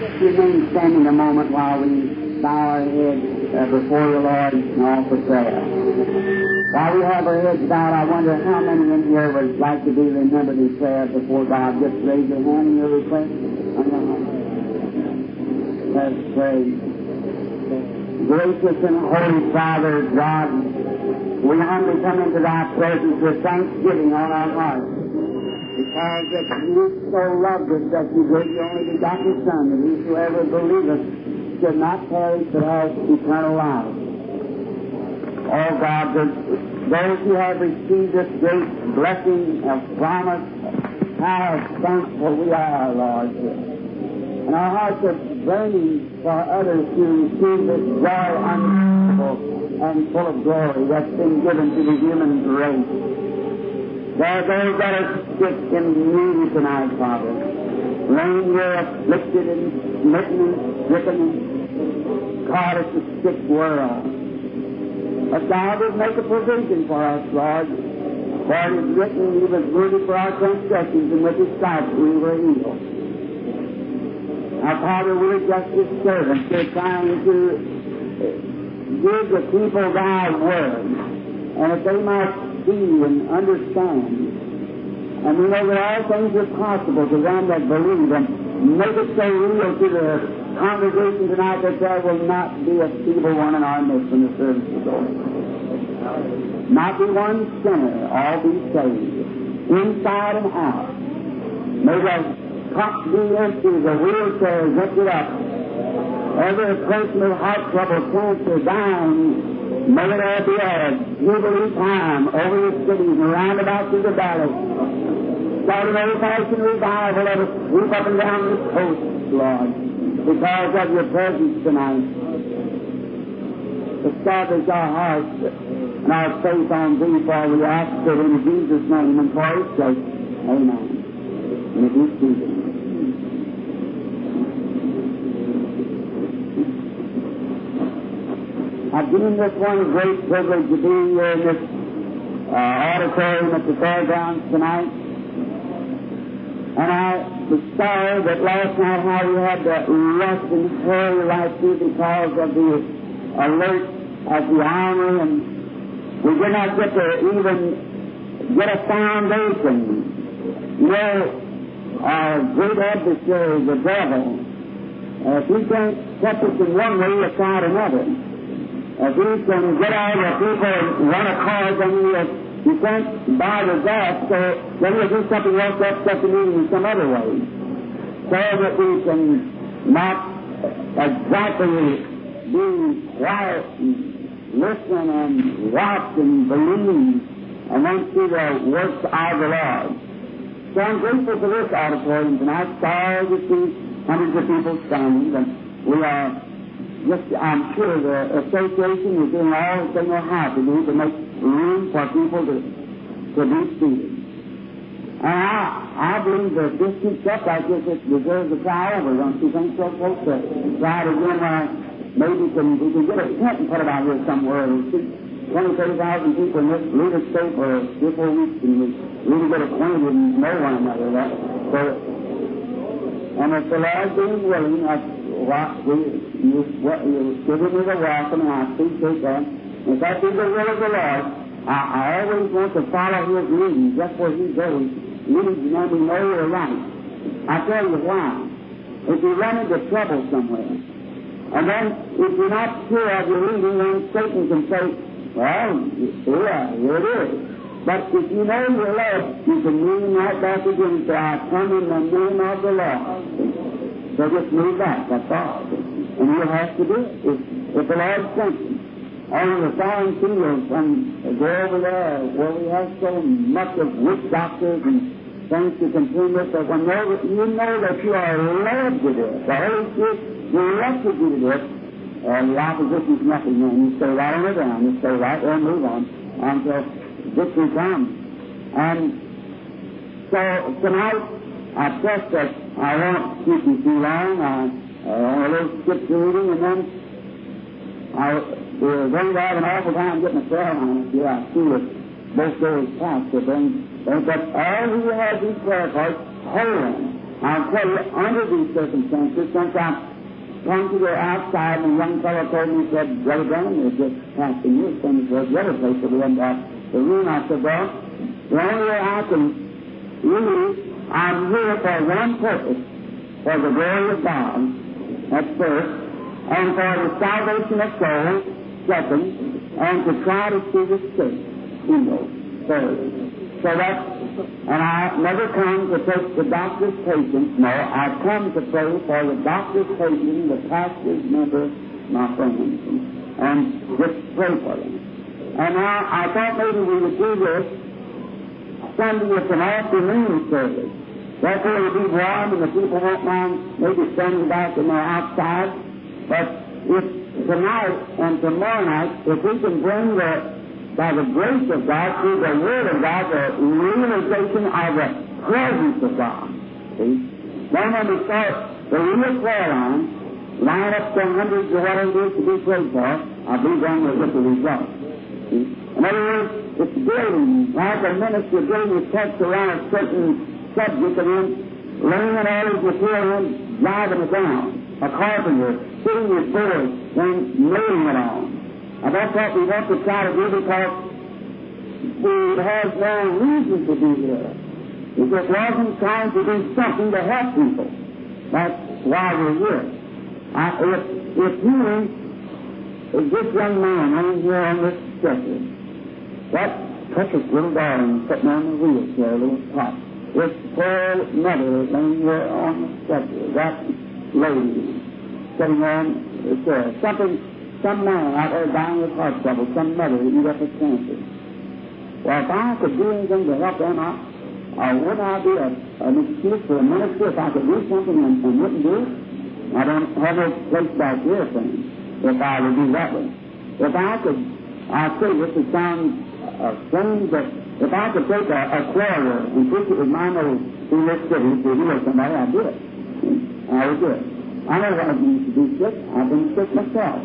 remain standing a moment while we bow our heads uh, before the Lord and offer prayer. While we have our heads bowed, I wonder how many in here would like to be remembered in prayer before God. Just raise your hand in your request. Let's pray. Gracious and Holy Father God, we humbly come into Thy presence with thanksgiving on our hearts. Because that you so loved us that you gave your only begotten Son, that whosoever believeth should not perish but have eternal life. Oh God, that those who have received this great blessing of promise, how thankful we are, Lord. And our hearts are burning for others to receive this joy unspeakable and full of glory that's been given to the human race. There are those that are sick and needy tonight, Father. Laying here afflicted and smitten and stricken caught at the sick world. But God will make a provision for us, Lord. For it is written, He was wounded for our transgressions, and with His stripes we were healed. Now, Father, we're just His servants. We're trying to give the people Thy word, and that they might see and understand. And we know that all things are possible to them that believe, and make it so real to the congregation tonight that there will not be a feeble one in our midst when the service is over. Not be one sinner, all be saved, inside and out. May the cup be empty, the wheelchair lifted up. Every person with heart trouble, cancer, dying, there be a jubilee time over the cities and round about through the valleys. Start an old-fashioned revival that will sweep up and down this coast, Lord, because of your presence tonight. To establish our hearts and our faith on Thee, for we ask it in Jesus' name and for His sake. Amen. And it is Jesus. I've given this one a great privilege to be here in this uh, auditorium at the fairgrounds tonight. And I was sorry that last night how we had to rush and hurry right through because of the alert of the army and we did not get to even get a foundation. You know, our great adversary, the devil, uh, if he can't catch us in one way, he'll another. If he can get all the people run a car, then he'll you can't the gas, so then we'll do something else that's stuff to in some other way. So that we can not exactly be quiet and listen and watch and believe and then see the works of the Lord. So I'm grateful for this auditorium tonight. Sorry to see hundreds of people standing, but we are just, I'm sure the association is doing all they know how to do to make room for people to, to be seated. And I, I believe that this keeps up like this, it deserves a try over, don't you think so, folks? To try to again, uh, maybe can, we can get a tent and put it out here somewhere. and see 20, 30,000 people in this little state for three or four weeks, and we really get acquainted and know one another. So, and if the Lord being willing, I, what, we, you, what, you giving me the welcome, and I appreciate that. If that be the will of the Lord, I, I always want to follow His leading, just where He goes. Leads me know you're right. I tell you why. If you run into trouble somewhere, and then if you're not sure of your leading, then Satan can say, well, yeah, here it is. But if you know you're you can lean right back again and say, I come in the name of the Lord. So just move back, that's all. And you have to do it. If the Lord sent you on the foreign fields and go over there where we have so much of witch doctors and things to contend with, but when you know that you are led to do it, the Holy Spirit directed you to do it, and the opposition is nothing, and you stay right on the ground, you stay right there and move on until victory comes. And so tonight, I trust that I won't keep you too long. I, uh, a little scripture reading, and then I, we're going to have an awful time getting a prayer on it. Yeah, I see it both days past. So then, but all who have these prayer cards, hold them. I'll tell you, under these circumstances, since I've come to the outside, and young fellow told me, he said, Brother Branham, you're just passing this, and was the other place that we went out the room. I said, well, the only way I can leave, I'm here for one purpose, for the glory of God, that's first, and for the salvation of souls, second, and to try to see the sick healed, third. So that, and I never come to take the doctor's patients, no, I come to pray for the doctor's patients, the pastor's member, my friends, and just pray for them. And now I thought maybe we would do this Sunday with an afternoon service. Therefore it'll be warm and the people won't mind maybe standing back in the outside. But if tonight and tomorrow night, if we can bring the, by the grace of God, through the Word of God, the realization of the presence of God. See? Then when we start the real prayer line, line up to hundreds of what it is to be prayed for, I'll be done with the result. In other words, it's building, like a minister building his text around a certain subject and then laying it all material and driving it down. A carpenter sitting his board, then nailing it on. And that's what we want to try to do because we have no reason to be here. It just wasn't trying to do something to help people. That's why we're here. I, if, if you, if this young man laying here on this stretcher, that precious little darling sitting on the wheelchair, little this poor mother laying here on the that lady sitting on the chair, something, some man out there dying with heart trouble, some mother with cancer. Well, if I could do anything to help them, I, uh, wouldn't I be a, an excuse for a minister if I could do something and, wouldn't do it? I don't have no place back here, thing, if I would do that way. If I could, I say this would sound uh, strange, but if I could take a, a prayer and preach it with my nose through this city to heal somebody, I'd do it. I would do it. I know what it means to be sick. I've been sick myself.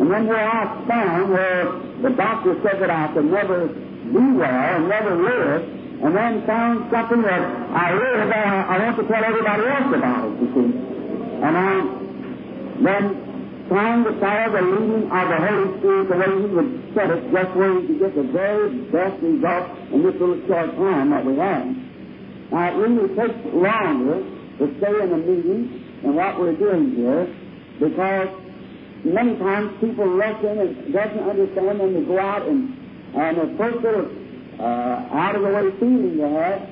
And then where I found where the doctor said that I could never be well and never live, and then found something that I live and I, I want to tell everybody else about it, you see. And I then trying to follow the leading of the Holy Spirit the way He would set it, just where could get the very best result in this little short time that we have. Now, it really takes longer to stay in a meeting than what we're doing here because many times people rush in and doesn't understand and they go out and, and the first little uh, out of the way feeling they have,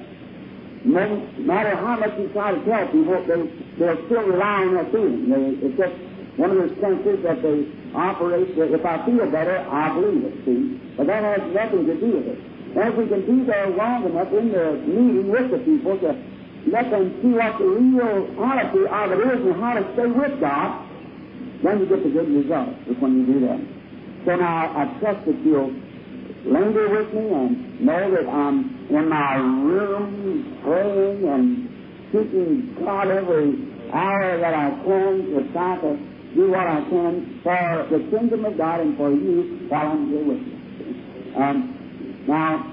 no matter how much you try to tell people, they, they'll still rely on that feeling. They, it's just one of the senses that they operate. That if I feel better, I believe it, see? But that has nothing to do with it. And if we can be there long enough in the meeting with the people to let them see what the real reality of it is and how to stay with God, then you get the good result is when you do that. So now I trust that you'll linger with me and know that I'm in my room praying and seeking God every hour that I can to try to do what I can for the kingdom of God and for you while I'm here with you. Um, now,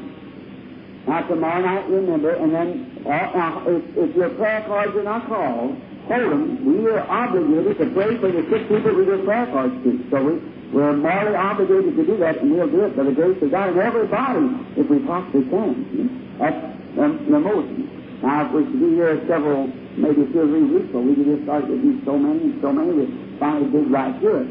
now tomorrow night, remember, and then uh, now, if, if your prayer cards are not called, hold them. We are obligated to pray for the sick people we give prayer cards to. So we, we're morally obligated to do that, and we'll do it by the grace of God in everybody if we possibly can. That's the, the most. Now, if we should be here several, maybe two or three weeks, so we could just start to do so many and so many that finally did right through it.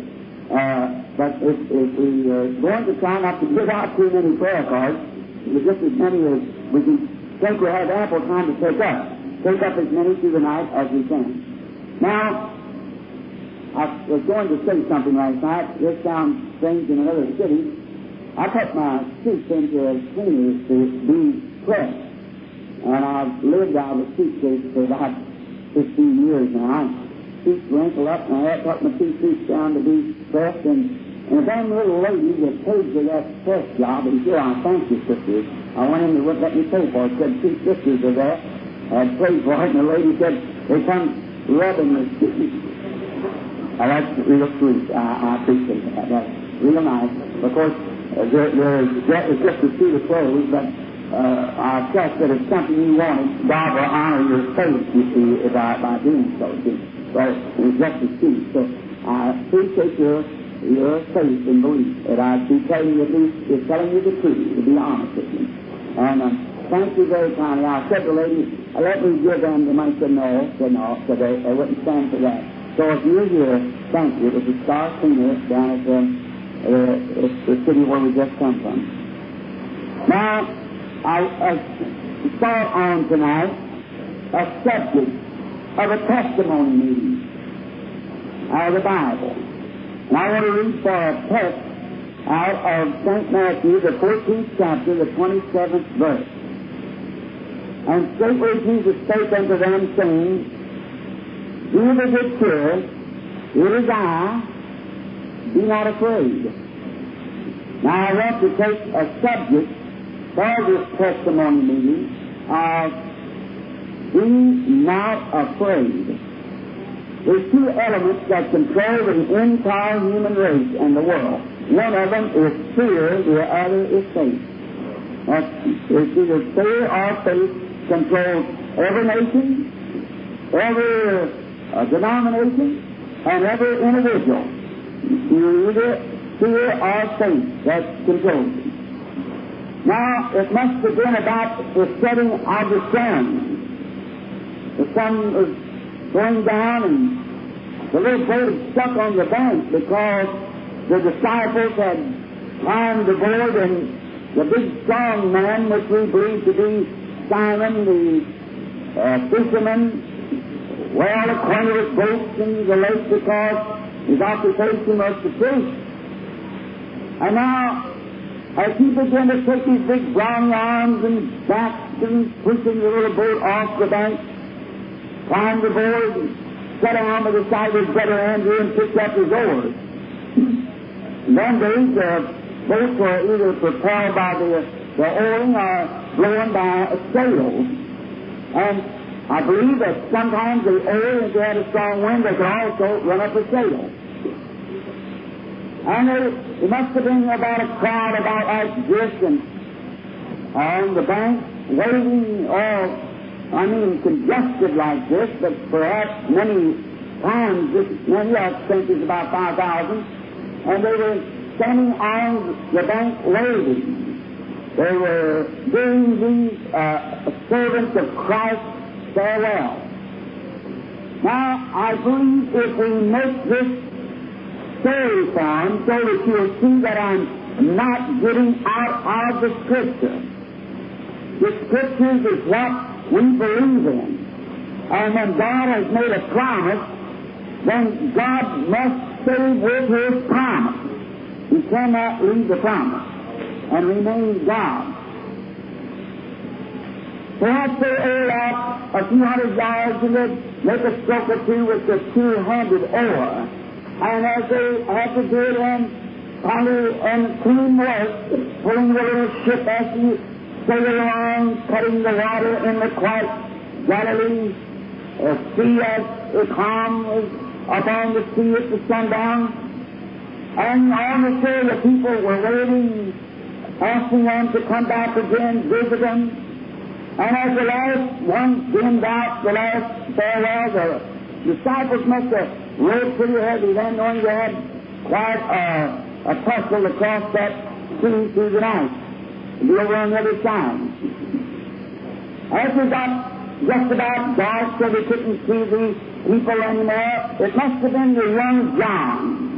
Uh, but if, if we are going to try not to give out too many prayer cards, just as many as we can think we have ample time to take up. Take up as many through the night as we can. Now, I was going to say something last night. This sounds strange in another city. I put my suits into a cleaner to be pressed. And I've lived out of a suitcase for about 15 years now. Feet wrinkle up, and I to put my two suits down to be pressed. And, and a little lady that paid for that press job, and here I thank you, sisters. I went in and wouldn't let me pay for it. Said two sisters are there. I prayed for it, and the lady said, they come rubbing the suit. Now, that's real sweet. I, I appreciate that. That's real nice. Of course, uh, there, there is, that is just a suit of clothes, but uh, I trust that it's something you wanted, God will honor your faith, you see, by, by doing so. So it's just a seed. So I appreciate your your faith and belief that I be telling you the, is telling you the truth, to be honest with you. And uh, thank you very kindly. I said to the lady, let me give them the money. said no, said no, so they, they wouldn't stand for that. So if you're here, thank you. It was a star singer down at the, uh, the city where we just come from. Now, I, I start on tonight a subject of a testimony meeting out of the Bible. And I want to read for a text out of St. Matthew, the 14th chapter, the 27th verse. And straightway Jesus spake unto them, saying, of good cheer, it is I, be not afraid. Now I want to take a subject for this testimony meeting of Be not afraid. There's two elements that control the entire human race and the world. One of them is fear, the other is faith. That's, it's either fear or faith controls every nation, every uh, denomination, and every individual. You either fear or faith that controls it. Now, it must have been about the setting of the sun. The sun was going down and the little boat stuck on the bank because the disciples had climbed aboard and the big strong man, which we believe to be Simon the uh, fisherman, well acquainted with boats in the lake because his occupation was to fish. And now, as he began to take his big brown arms and backs and pushing the little boat off the bank, climbed aboard, and sat down by the side of his brother Andrew and picked up his oars. In them days, the boats were either propelled by the, the oaring or blown by a sail. And I believe that sometimes the oar, if they had a strong wind, they could also run up a sail. And there, there must have been about a crowd about like this and on the bank waiting or I mean, congested like this, but perhaps many times, this, many I think is about 5,000, and they were standing on the bank waiting. They were doing these uh, servants of Christ farewell. Now, I believe if we make this story form so that you'll see that I'm not getting out of the Scripture. The Scriptures is what we believe in. And when God has made a promise, then God must stay with His promise. He cannot leave the promise and remain God. Perhaps they oar off a few hundred yards and they'd make a stroke or two with the two-handed oar. And do it in finally and clean work, pulling the little ship as you sail along, cutting the water in the quiet Galilee, uh, sea as the calm was upon the sea at the sundown. And on the shore the people were waiting, asking them to come back again, visit them. And as the last one dimmed out, the last farewell, the disciples must have rowed pretty heavy then, knowing they had quite a, a tussle across that sea through the night and be over on the other side. As we got just about dark so we couldn't see the people anymore, it must have been the young John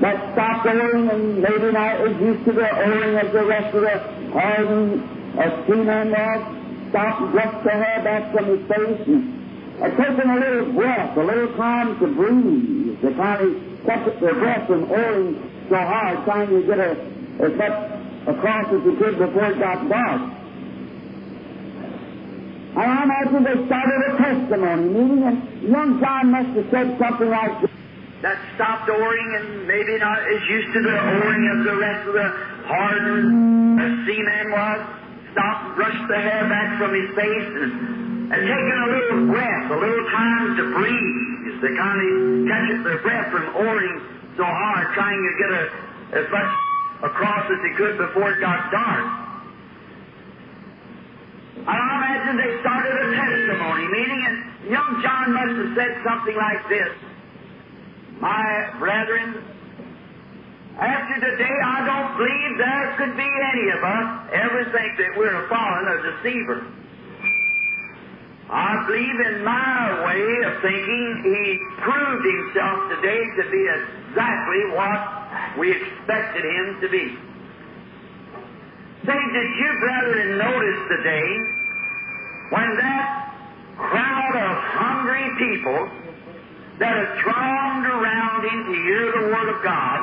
that stopped oaring and maybe not was used to the oaring of the rest of the hardened uh, seamen there, stopped brushed the hair back from his face taken a little breath, a little time to breathe. They finally kept their breath from oaring so hard, trying to get a, as much across as he could before it got dark. And I imagine they started a testimony meeting, and young John must have said something like this. That stopped oaring and maybe not as used to the oaring as the rest of the hardened seaman was. Stopped and brushed the hair back from his face and, and taking a little breath, a little time to breathe, they kind of catching their breath from oaring so hard, trying to get a, as much across as he could before it got dark. I imagine they started a testimony Meaning, and young John must have said something like this My brethren, after today, I don't believe there could be any of us ever think that we're a fallen a deceiver. I believe in my way of thinking, he proved himself today to be exactly what we expected him to be. Say, did you, brethren, notice today when that crowd of hungry people that had thronged around him to hear the Word of God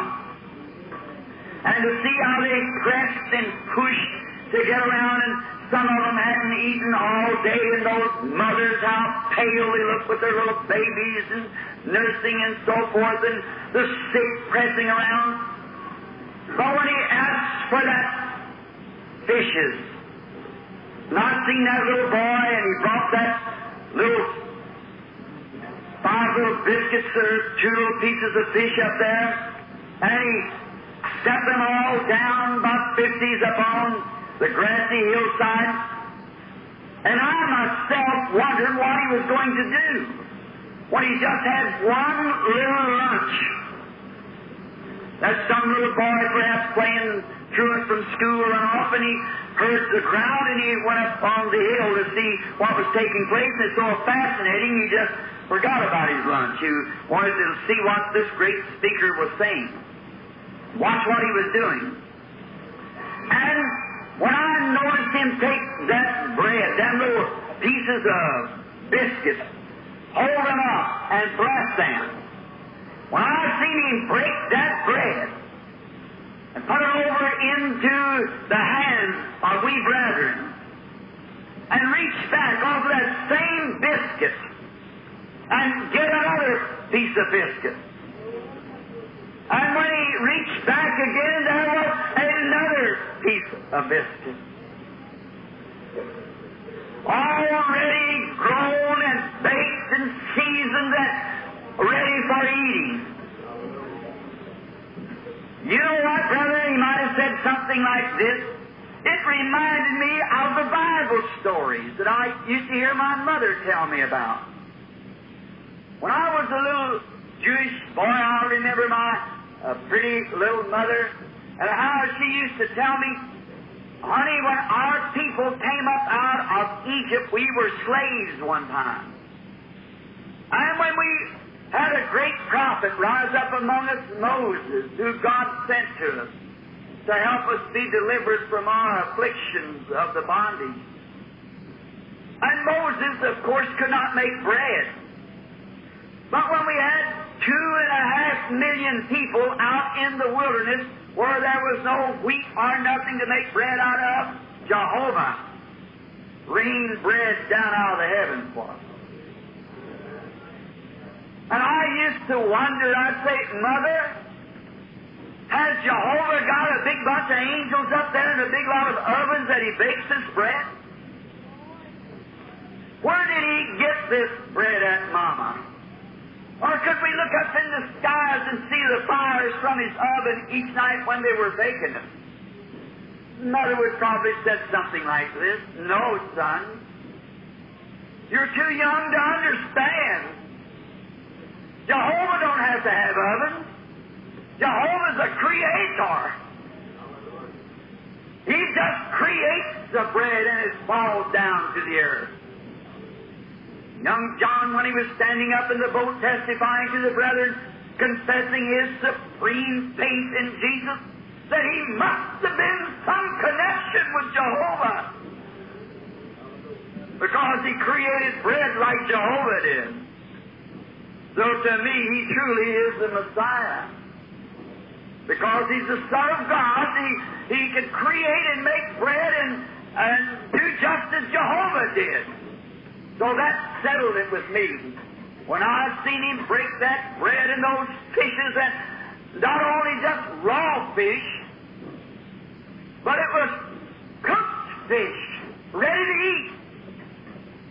and to see how they pressed and pushed to get around and some of them hadn't eaten all day and those mothers how pale they looked with their little babies and nursing and so forth and the sick pressing around. But when he asked for that fishes, not seen that little boy and he brought that little five little biscuits or two little pieces of fish up there and he set them all down about fifties upon the grassy hillside. And I myself wondered what he was going to do when he just had one little lunch. That some little boy perhaps playing truant from school ran off and he heard the crowd and he went up on the hill to see what was taking place and it's so fascinating he just forgot about his lunch. He wanted to see what this great speaker was saying. Watch what he was doing. And when I noticed him take that bread, them little pieces of biscuits, hold them up and bless them. When I seen him break that bread and put it over into the hands of we brethren and reach back over that same biscuit and get another piece of biscuit. And when he reached back again, there was another piece of biscuit. Already grown and baked and seasoned and ready for eating. You know what, brother? He might have said something like this. It reminded me of the Bible stories that I used to hear my mother tell me about. When I was a little Jewish boy, I remember my uh, pretty little mother and how she used to tell me, honey, when our people came up out of Egypt, we were slaves one time. And when we had a great prophet rise up among us, Moses, who God sent to us to help us be delivered from our afflictions of the bondage. And Moses, of course, could not make bread. But when we had two and a half million people out in the wilderness where there was no wheat or nothing to make bread out of, Jehovah rained bread down out of the heavens for us. And I used to wonder, I'd say, Mother, has Jehovah got a big bunch of angels up there and a big lot of ovens that he bakes this bread? Where did he get this bread at, Mama? Or could we look up in the skies and see the fires from his oven each night when they were baking it? Mother would probably said something like this. No, son. You're too young to understand. Jehovah don't have to have ovens. Jehovah's a creator. He just creates the bread and it falls down to the earth. Young John, when he was standing up in the boat testifying to the brethren, confessing his supreme faith in Jesus, that he must have been some connection with Jehovah. Because he created bread like Jehovah did. So to me, he truly is the Messiah. Because he's the Son of God, he, he can create and make bread and, and do just as Jehovah did. So that settled it with me. When I seen him break that bread and those fishes, and not only just raw fish, but it was cooked fish, ready to eat.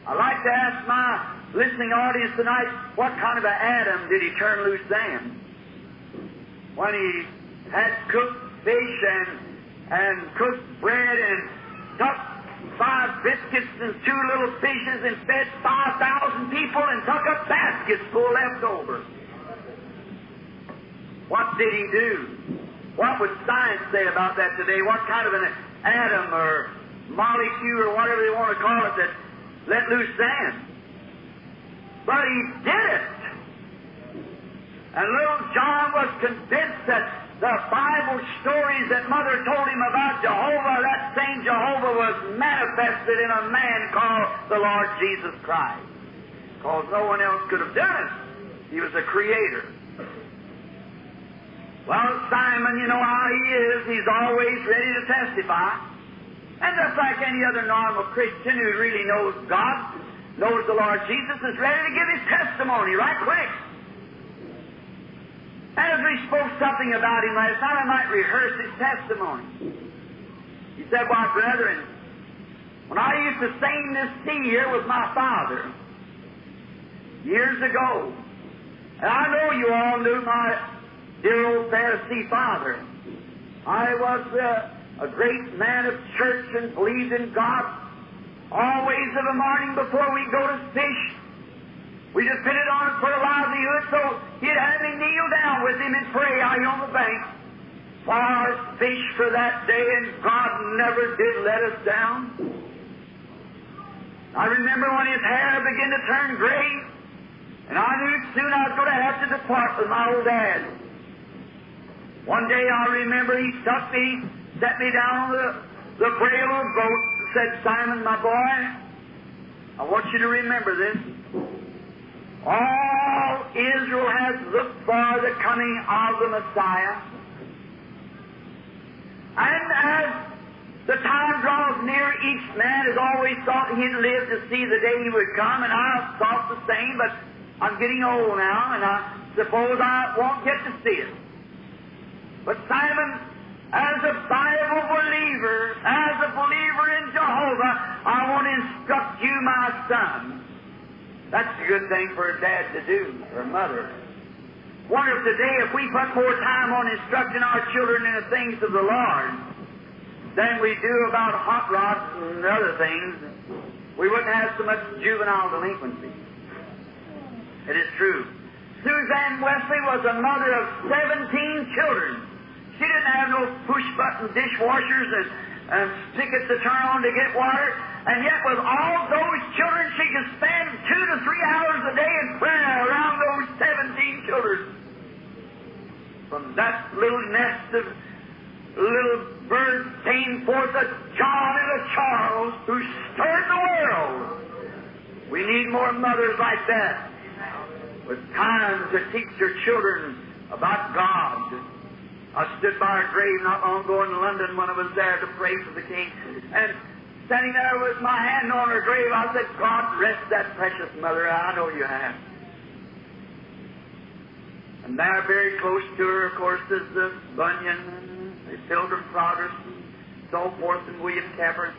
I'd like to ask my listening audience tonight, what kind of an atom did he turn loose then? When he had cooked fish and, and cooked bread and took five biscuits and two little fishes and fed 5,000 people and took a basket full left over. What did he do? What would science say about that today? What kind of an atom or molecule or whatever they want to call it that let loose sand? But he did it. And little John was convinced that the Bible stories that Mother told him about Jehovah, that same Jehovah was manifested in a man called the Lord Jesus Christ. Because no one else could have done it. He was a creator. Well, Simon, you know how he is. He's always ready to testify. And just like any other normal Christian who really knows God, knows the Lord Jesus, is ready to give his testimony right quick. We spoke something about him last night, I might rehearse his testimony. He said, Why, brethren, when I used to sing this sea here with my father years ago, and I know you all knew my dear old Pharisee father. I was uh, a great man of church and believed in God. Always of a morning before we go to fish, we just put it on for a livelihood, so he'd have me kneel down with him and pray out on the bank. Far fish for that day, and God never did let us down. I remember when his hair began to turn gray, and I knew soon I was going to have to depart with my old dad. One day I remember he stuck me, set me down on the, the a boat and said, Simon, my boy, I want you to remember this. All Israel has looked for the coming of the Messiah. And as the time draws near, each man has always thought he'd live to see the day he would come, and I've thought the same, but I'm getting old now, and I suppose I won't get to see it. But Simon, as a Bible believer, as a believer in Jehovah, I want to instruct you, my son. That's a good thing for a dad to do, or a mother. Wonder if today, if we put more time on instructing our children in the things of the Lord than we do about hot rods and other things, we wouldn't have so much juvenile delinquency. It is true. Suzanne Wesley was a mother of 17 children. She didn't have no push button dishwashers and, and spigots to turn on to get water. And yet, with all those children, she could spend two to three hours a day in prayer around those 17 children. From that little nest of little birds came forth a John and a Charles who stirred the world. We need more mothers like that with time to teach their children about God I stood by her grave not long ago in London when I was there to pray for the king. And standing there with my hand on her grave, I said, God rest that precious mother. I know you have. And there, very close to her, of course, is the Bunyan, the Pilgrim Progress, and so forth, and William Kepper.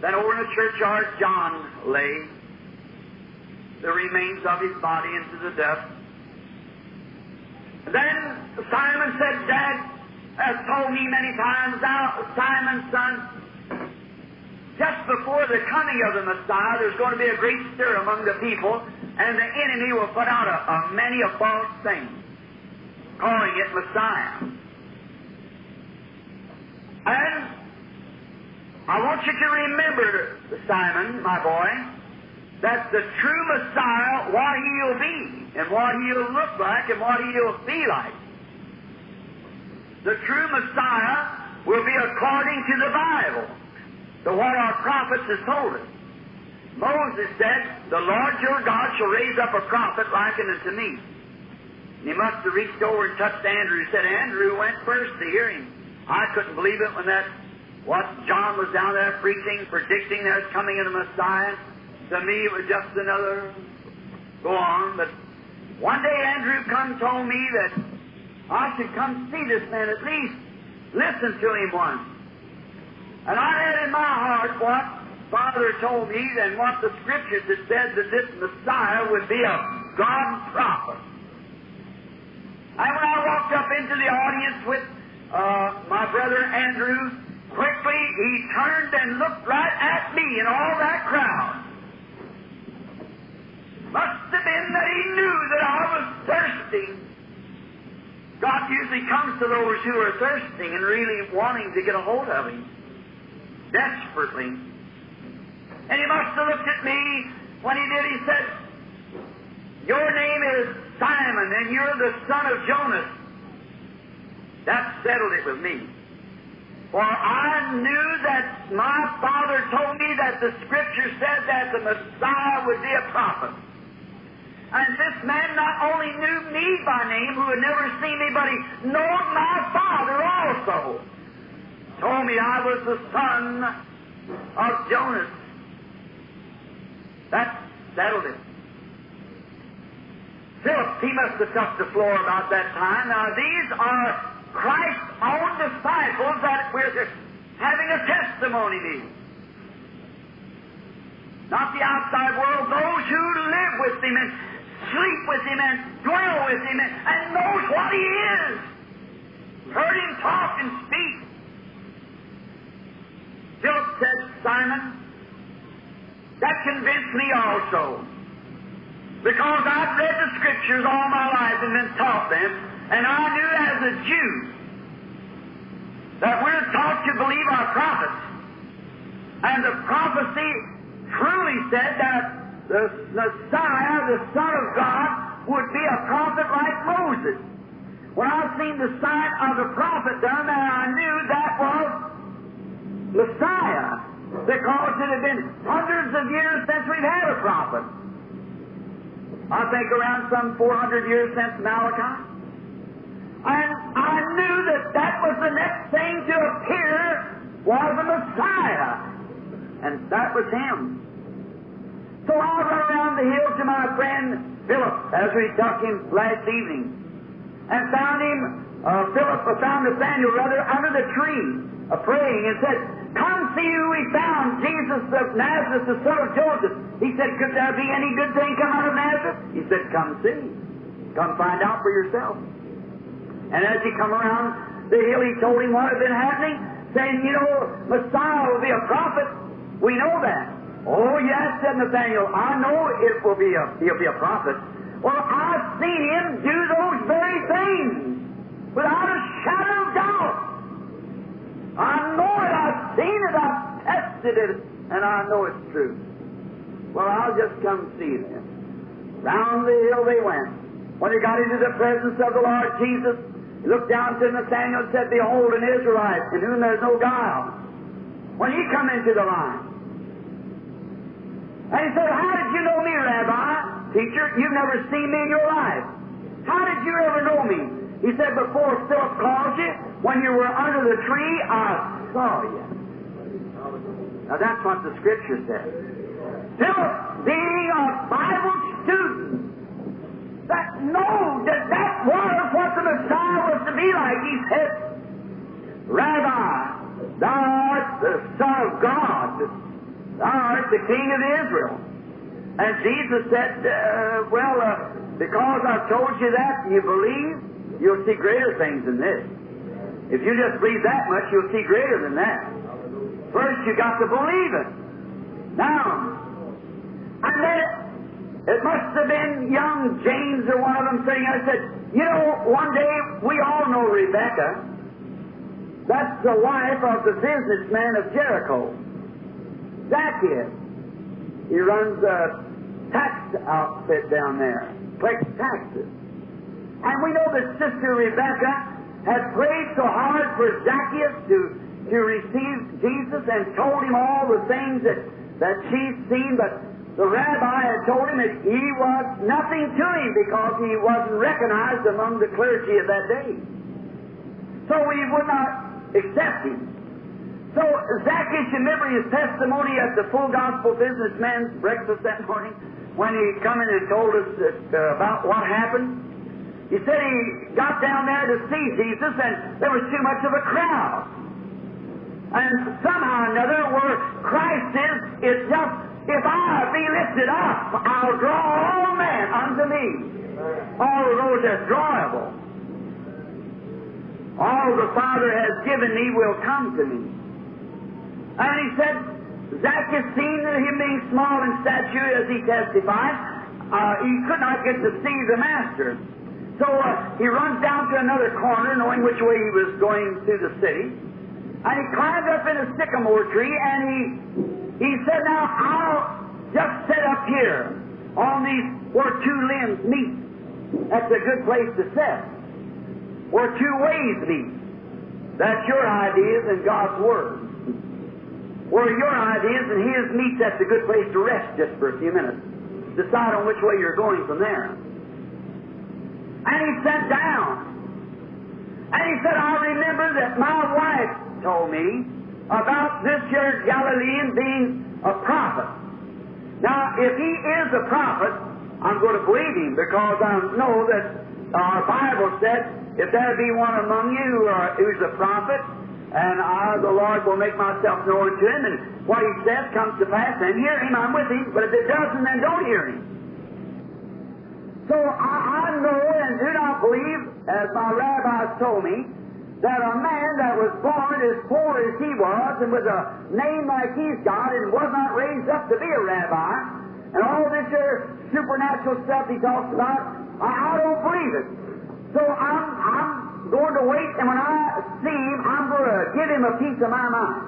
Then over in the churchyard, John lay, the remains of his body into the dust. Then Simon said, Dad has told me many times, now, Simon, son, just before the coming of the Messiah, there's going to be a great stir among the people, and the enemy will put out a, a many a false thing, calling it Messiah. And I want you to remember, Simon, my boy, that the true Messiah, what he'll be, and what he'll look like, and what he'll be like. The true Messiah will be according to the Bible, to what our prophets have told us. Moses said, The Lord your God shall raise up a prophet like unto me. And he must have reached over and touched Andrew. He said, Andrew went first to hear him. I couldn't believe it when that, what John was down there preaching, predicting there's coming of the Messiah. To me, it was just another go on. But one day Andrew come told me that I should come see this man at least, listen to him once. And I had in my heart what Father told me and what the Scriptures had said that this Messiah would be a God prophet. And when I walked up into the audience with uh, my brother Andrew, quickly he turned and looked right at me and all that crowd. Must have been that he knew that I was thirsty. God usually comes to those who are thirsting and really wanting to get a hold of Him. Desperately. And He must have looked at me when He did. He said, Your name is Simon, and you're the son of Jonas. That settled it with me. For I knew that my father told me that the Scripture said that the Messiah would be a prophet. And this man not only knew me by name, who had never seen me, but he knowed my father also. Told me I was the son of Jonas. That settled it. Philip, he must have touched the floor about that time. Now, these are Christ's own disciples that we're having a testimony meeting. Not the outside world, those who live with him and sleep with him and dwell with him and, and knows what he is. Heard him talk and speak. Philip said, Simon, that convinced me also. Because I've read the scriptures all my life and been taught them, and I knew as a Jew that we're taught to believe our prophets. And the prophecy truly said that the Messiah, the Son of God, would be a prophet like Moses. When I seen the sign of the prophet done there, I knew that was Messiah, because it had been hundreds of years since we've had a prophet. I think around some 400 years since Malachi. And I knew that that was the next thing to appear was the Messiah. And that was him. So I run around the hill to my friend Philip, as we took him last evening, and found him, uh, Philip found Nathaniel rather under the tree, uh, praying, and said, Come see who we found, Jesus of Nazareth, the son of Joseph. He said, Could there be any good thing come out of Nazareth? He said, Come see. Come find out for yourself. And as he come around the hill, he told him what had been happening, saying, You know, Messiah will be a prophet. We know that. Oh, yes, said Nathaniel, I know it will be a, he'll be a prophet. Well, I've seen him do those very things without a shadow of doubt. I know it, I've seen it, I've tested it, and I know it's true. Well, I'll just come see them. Round the hill they went. When they got into the presence of the Lord Jesus, he looked down to Nathaniel and said, Behold, an Israelite in whom there's no guile. When he come into the line, and he said, How did you know me, Rabbi? Teacher, you've never seen me in your life. How did you ever know me? He said, Before Philip called you, when you were under the tree, I saw you. Now that's what the scripture says. Philip, being a Bible student, that knows that that was what the Messiah was to be like, he said, Rabbi, thou art the Son of God. Thou art the King of Israel. And Jesus said, uh, Well, uh, because I've told you that, you believe, you'll see greater things than this. If you just believe that much, you'll see greater than that. First, you got to believe it. Now, I then it, it must have been young James or one of them sitting there said, You know, one day we all know Rebecca. That's the wife of the businessman of Jericho. Zacchaeus. He runs a tax outfit down there, collects taxes. And we know that Sister Rebecca had prayed so hard for Zacchaeus to, to receive Jesus and told him all the things that, that she's seen, but the rabbi had told him that he was nothing to him because he wasn't recognized among the clergy of that day. So we would not accept him. So Zacchaeus, remember his testimony at the full gospel businessman's breakfast that morning when he come in and told us that, uh, about what happened? He said he got down there to see Jesus and there was too much of a crowd. And somehow or another, where Christ is, it's just, if I be lifted up, I'll draw all men unto me. All those that's drawable. All the Father has given me will come to me. And he said, Zacchaeus, seeing him being small in stature as he testified, uh, he could not get to see the master. So uh, he runs down to another corner, knowing which way he was going through the city. And he climbed up in a sycamore tree, and he he said, "Now I'll just sit up here on these where two limbs meet. That's a good place to sit. Where two ways meet. That's your ideas and God's word. Where your ideas and His meet, that's a good place to rest just for a few minutes. Decide on which way you're going from there." And he sat down. And he said, I remember that my wife told me about this here Galilean being a prophet. Now, if he is a prophet, I'm going to believe him because I know that our Bible said, if there be one among you uh, who's a prophet, and I, the Lord, will make myself known to him, and what he says comes to pass, and hear him, I'm with him, but if it doesn't, then don't hear him. So I, I know and do not believe, as my rabbis told me, that a man that was born as poor as he was and with a name like he's got and was not raised up to be a rabbi, and all this here supernatural stuff he talks about, I, I don't believe it. So I'm, I'm going to wait, and when I see him, I'm going to give him a piece of my mind.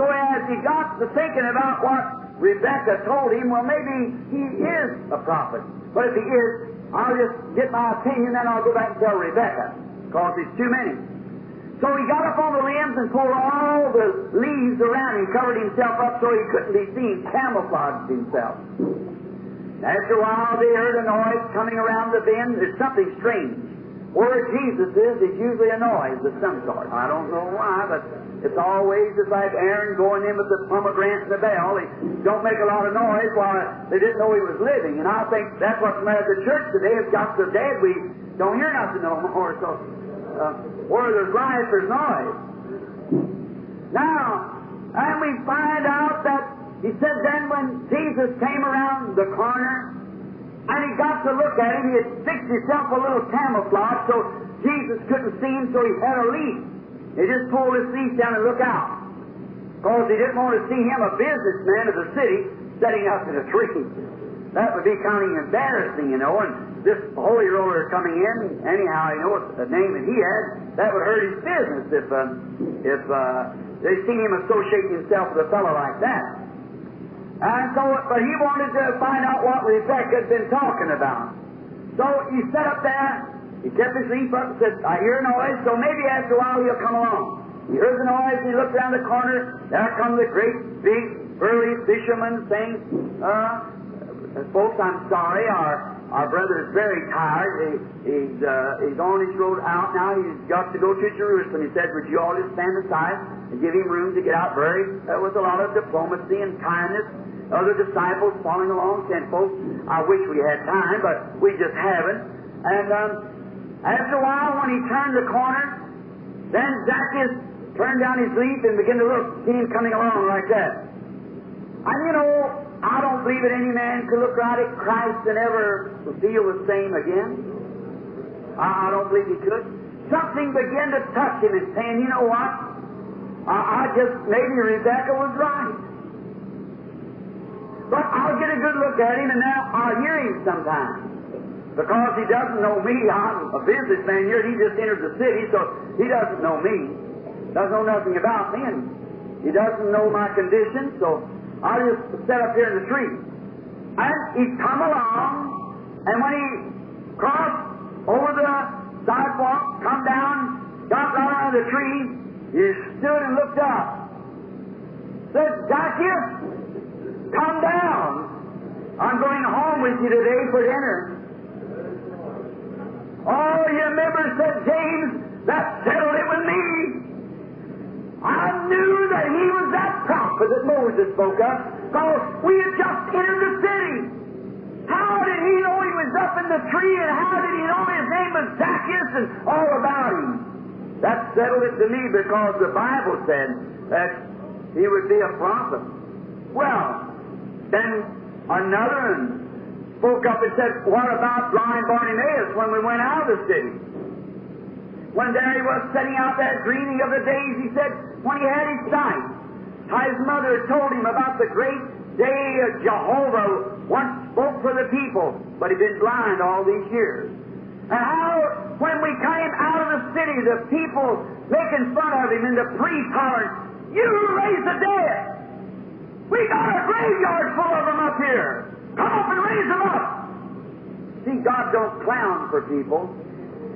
So as he got to thinking about what Rebecca told him, well, maybe he is a prophet. But if he is, I'll just get my opinion, then I'll go back and tell Rebecca, because it's too many. So he got up on the limbs and pulled all the leaves around him, covered himself up so he couldn't be seen, camouflaged himself. After a while, they heard a noise coming around the bend. There's something strange. Where Jesus is, is usually a noise of some sort. I don't know why, but it's always just like Aaron going in with the pomegranate and the bell. They don't make a lot of noise while they didn't know he was living. And I think that's what's the matter the church today. It's got so dead we don't hear nothing no more. So uh, where there's life, there's noise. Now, and we find out that he said then when Jesus came around the corner, and he got to look at him, he had fixed himself a little camouflage so Jesus couldn't see him, so he had a leaf. He just pulled his leaf down and looked out. Because he didn't want to see him, a businessman of the city, setting up in a tree. That would be kind of embarrassing, you know, and this holy roller coming in, anyhow, you know, the name that he had, that would hurt his business if, uh, if uh, they seen him associate himself with a fellow like that. And so, but he wanted to find out what Rebecca had been talking about. So he sat up there, he kept his leaf up and said, I hear a noise, so maybe after a while he'll come along. He heard the noise, he looked around the corner, there come the great, big, burly fisherman saying, uh, folks, I'm sorry, our, our brother is very tired. He, he's, uh, he's on his road out now. He's got to go to Jerusalem. He said, would you all just stand aside and give him room to get out? Very, uh, with a lot of diplomacy and kindness other disciples following along saying, folks, I wish we had time, but we just haven't. And um, after a while, when he turned the corner, then Zacchaeus turned down his leaf and began to look, see him coming along like that. And you know, I don't believe that any man could look right at Christ and ever feel the same again. I, I don't believe he could. Something began to touch him and saying, you know what? I, I just, maybe Rebecca was right. But I'll get a good look at him and then I'll hear him sometime. Because he doesn't know me. I'm a businessman here. He just entered the city, so he doesn't know me. Doesn't know nothing about me, and he doesn't know my condition, so I'll just sit up here in the tree. And he come along, and when he crossed over the sidewalk, come down, got right out of the tree, he stood and looked up. Said, Zacchaeus, come down. I'm going home with you today for dinner. Oh, you remember, said James, that settled it with me. I knew that he was that prophet that Moses spoke of, because we had just entered the city. How did he know he was up in the tree, and how did he know his name was Zacchaeus and all about him? That settled it to me because the Bible said that he would be a prophet. Well, then another spoke up and said, What about blind Bartimaeus when we went out of the city? When there he was setting out there dreaming of the days, he said, when he had his sight. how his mother told him about the great day of Jehovah once spoke for the people, but he'd been blind all these years. And how, when we came out of the city, the people making fun of him and the priest hollering, You raise the dead! We got a graveyard full of them up here! Come up and raise them up! See, God don't clown for people.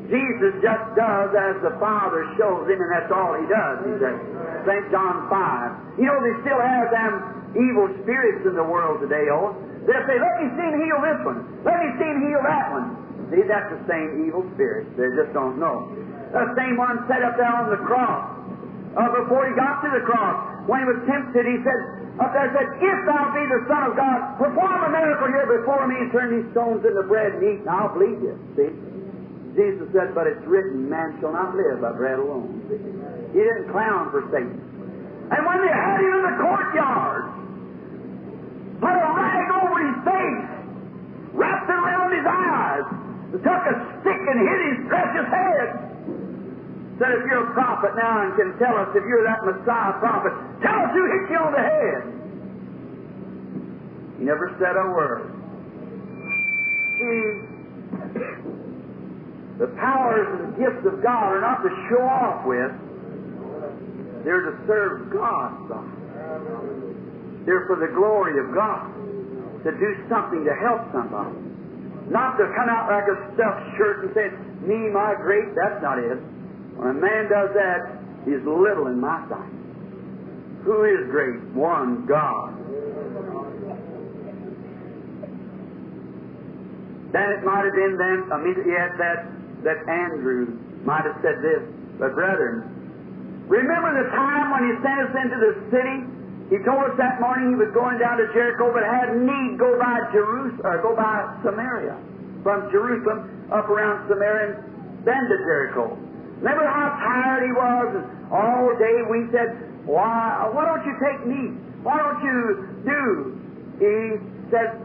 Jesus just does as the Father shows him, and that's all he does. He says, St. John 5. You know, they still have them evil spirits in the world today, oh. They'll say, let me see him heal this one. Let me see him heal that one. See, that's the same evil spirit. They just don't know. The same one set up there on the cross. Uh, before he got to the cross, when he was tempted, he said, up there said, If thou be the Son of God, perform a miracle here before me and turn these stones into bread and eat, and I'll believe you. See? Jesus said, But it's written, man shall not live by bread alone. See? He didn't clown for Satan. And when they had him in the courtyard, put a rag over his face, wrapped it around his eyes, took a stick and hit his precious head. Said, if you're a prophet now and can tell us if you're that Messiah prophet, tell us who hit you on the head. He never said a word. See, the powers and gifts of God are not to show off with. They're to serve God. They're for the glory of God. To do something to help somebody. Not to come out like a stuffed shirt and say, me, my great, that's not it. When a man does that, he's little in my sight. Who is great? One, God. Then it might have been then, immediately at that, that Andrew might have said this, but brethren, remember the time when he sent us into the city? He told us that morning he was going down to Jericho, but had need go by Jerusalem, or go by Samaria. From Jerusalem up around Samaria and then to Jericho. Remember how tired he was? All day we said, Why why don't you take meat? Why don't you do? He said,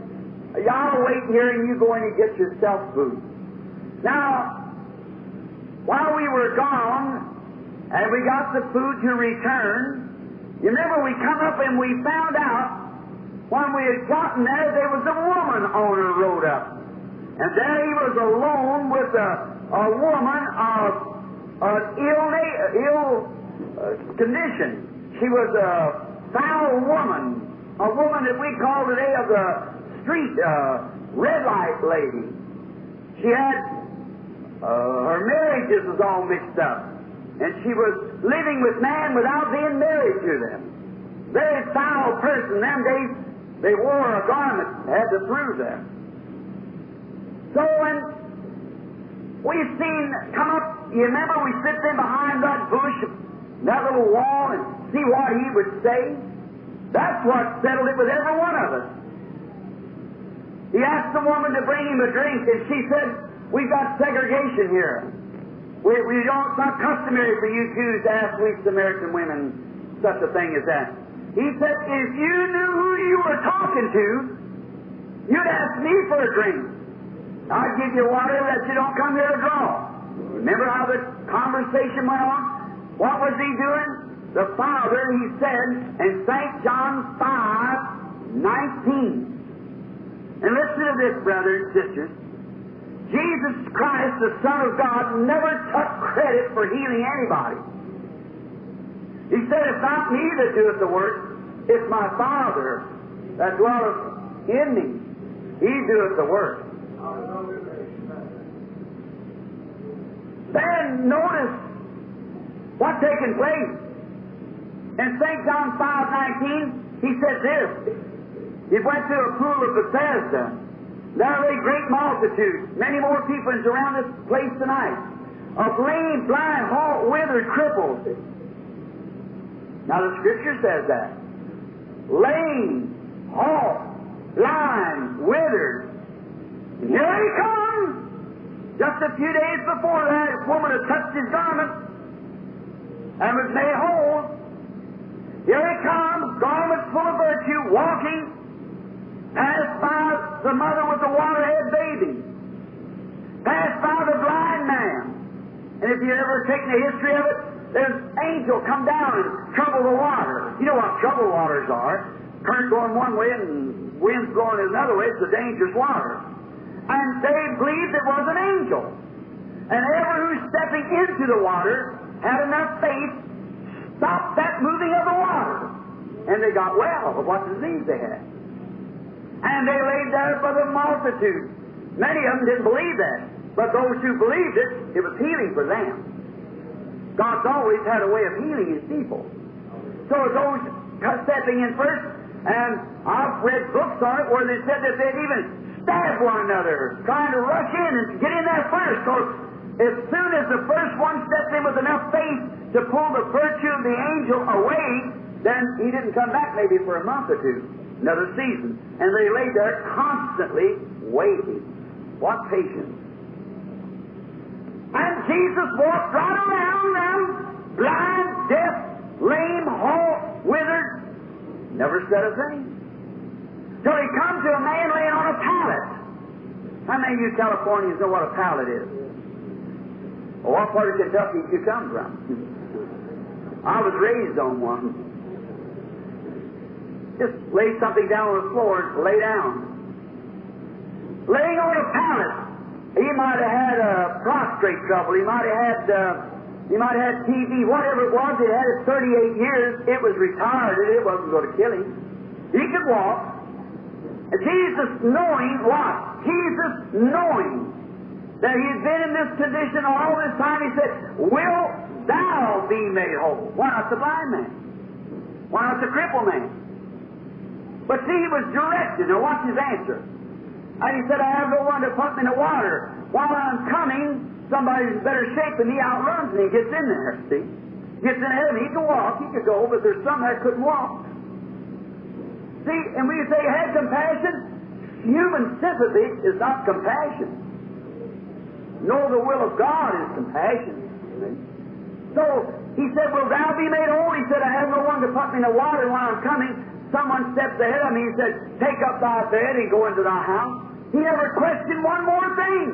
Y'all wait here and you go in and get yourself food. Now, while we were gone and we got the food to return, you remember we come up and we found out when we had gotten there, there was a woman owner rode up. And there he was alone with a, a woman of an ill, ill uh, condition. She was a foul woman, a woman that we call today of the street, uh, red light lady. She had, uh, her marriages was all mixed up. And she was living with man without being married to them. Very foul person. Them days, they wore a garment, had to prove that. So when we've seen come up, you remember we sit there behind that bush, that little wall, and see what he would say? That's what settled it with every one of us. He asked the woman to bring him a drink, and she said, We've got segregation here. We, we don't, it's not customary for you Jews to ask we Samaritan women such a thing as that. He said, if you knew who you were talking to, you'd ask me for a drink. I'd give you water that you don't come here to draw. Remember how the conversation went on? What was he doing? The Father, he said in St. John 5, 19. And listen to this, brothers and sisters. Jesus Christ, the Son of God, never took credit for healing anybody. He said, It's not me that doeth the work, it's my Father that dwelleth in me. He doeth the work. Then notice what's taking place. In St. John 5 19, he said this. He went to a pool of Bethesda. There a great multitude, many more people around this place tonight, of lame, blind, halt, withered, crippled. Now the Scripture says that. Lame, halt, blind, withered. Here he comes. Just a few days before that, a woman had touched his garment and was made whole. Here he comes, garments full of virtue, walking, passed by the mother with the waterhead baby, passed by the blind man. And if you ever taken the history of it, there's angel come down and trouble the water. You know what troubled waters are. Current going one way and winds going another way. It's a dangerous water. And they believed it was an angel. And ever who's stepping into the water had enough faith, stopped that moving of the water. And they got well of what disease they had. And they laid there for the multitude. Many of them didn't believe that. But those who believed it, it was healing for them. God's always had a way of healing His people. So those uh, stepping in first, and I've read books on it where they said that they'd even stab one another, trying to rush in and get in there first. Because as soon as the first one stepped in with enough faith to pull the virtue of the angel away, then he didn't come back maybe for a month or two, another season. And they lay there constantly waiting. What patience. And Jesus walked right around them, blind, deaf, lame, halt, withered, never said a thing. Till he come to a man laying on a pallet. How many of you Californians know what a pallet is? Or what part of Kentucky did you come from? I was raised on one. Just lay something down on the floor and lay down. Laying on a pallet. He might have had a prostrate trouble. He might have had uh, he might have had TB, whatever it was. It had it 38 years. It was retarded. It wasn't going to kill him. He could walk. Jesus knowing what? Jesus knowing that he had been in this condition all this time, he said, Will thou be made whole? Why not the blind man? Why not the crippled man? But see, he was directed. Now watch his answer. And he said, I have no one to put me in the water. While I'm coming, somebody's in better shape than me outruns me and gets in there, see? Gets in ahead of me. He can walk, he could go, but there's some that couldn't walk. See, and when you say had compassion, human sympathy is not compassion. No, the will of God is compassion. So he said, Will thou be made whole? He said, I have no one to put me in the water while I'm coming. Someone steps ahead of me. and said, Take up thy bed and go into thy house. He never questioned one more thing.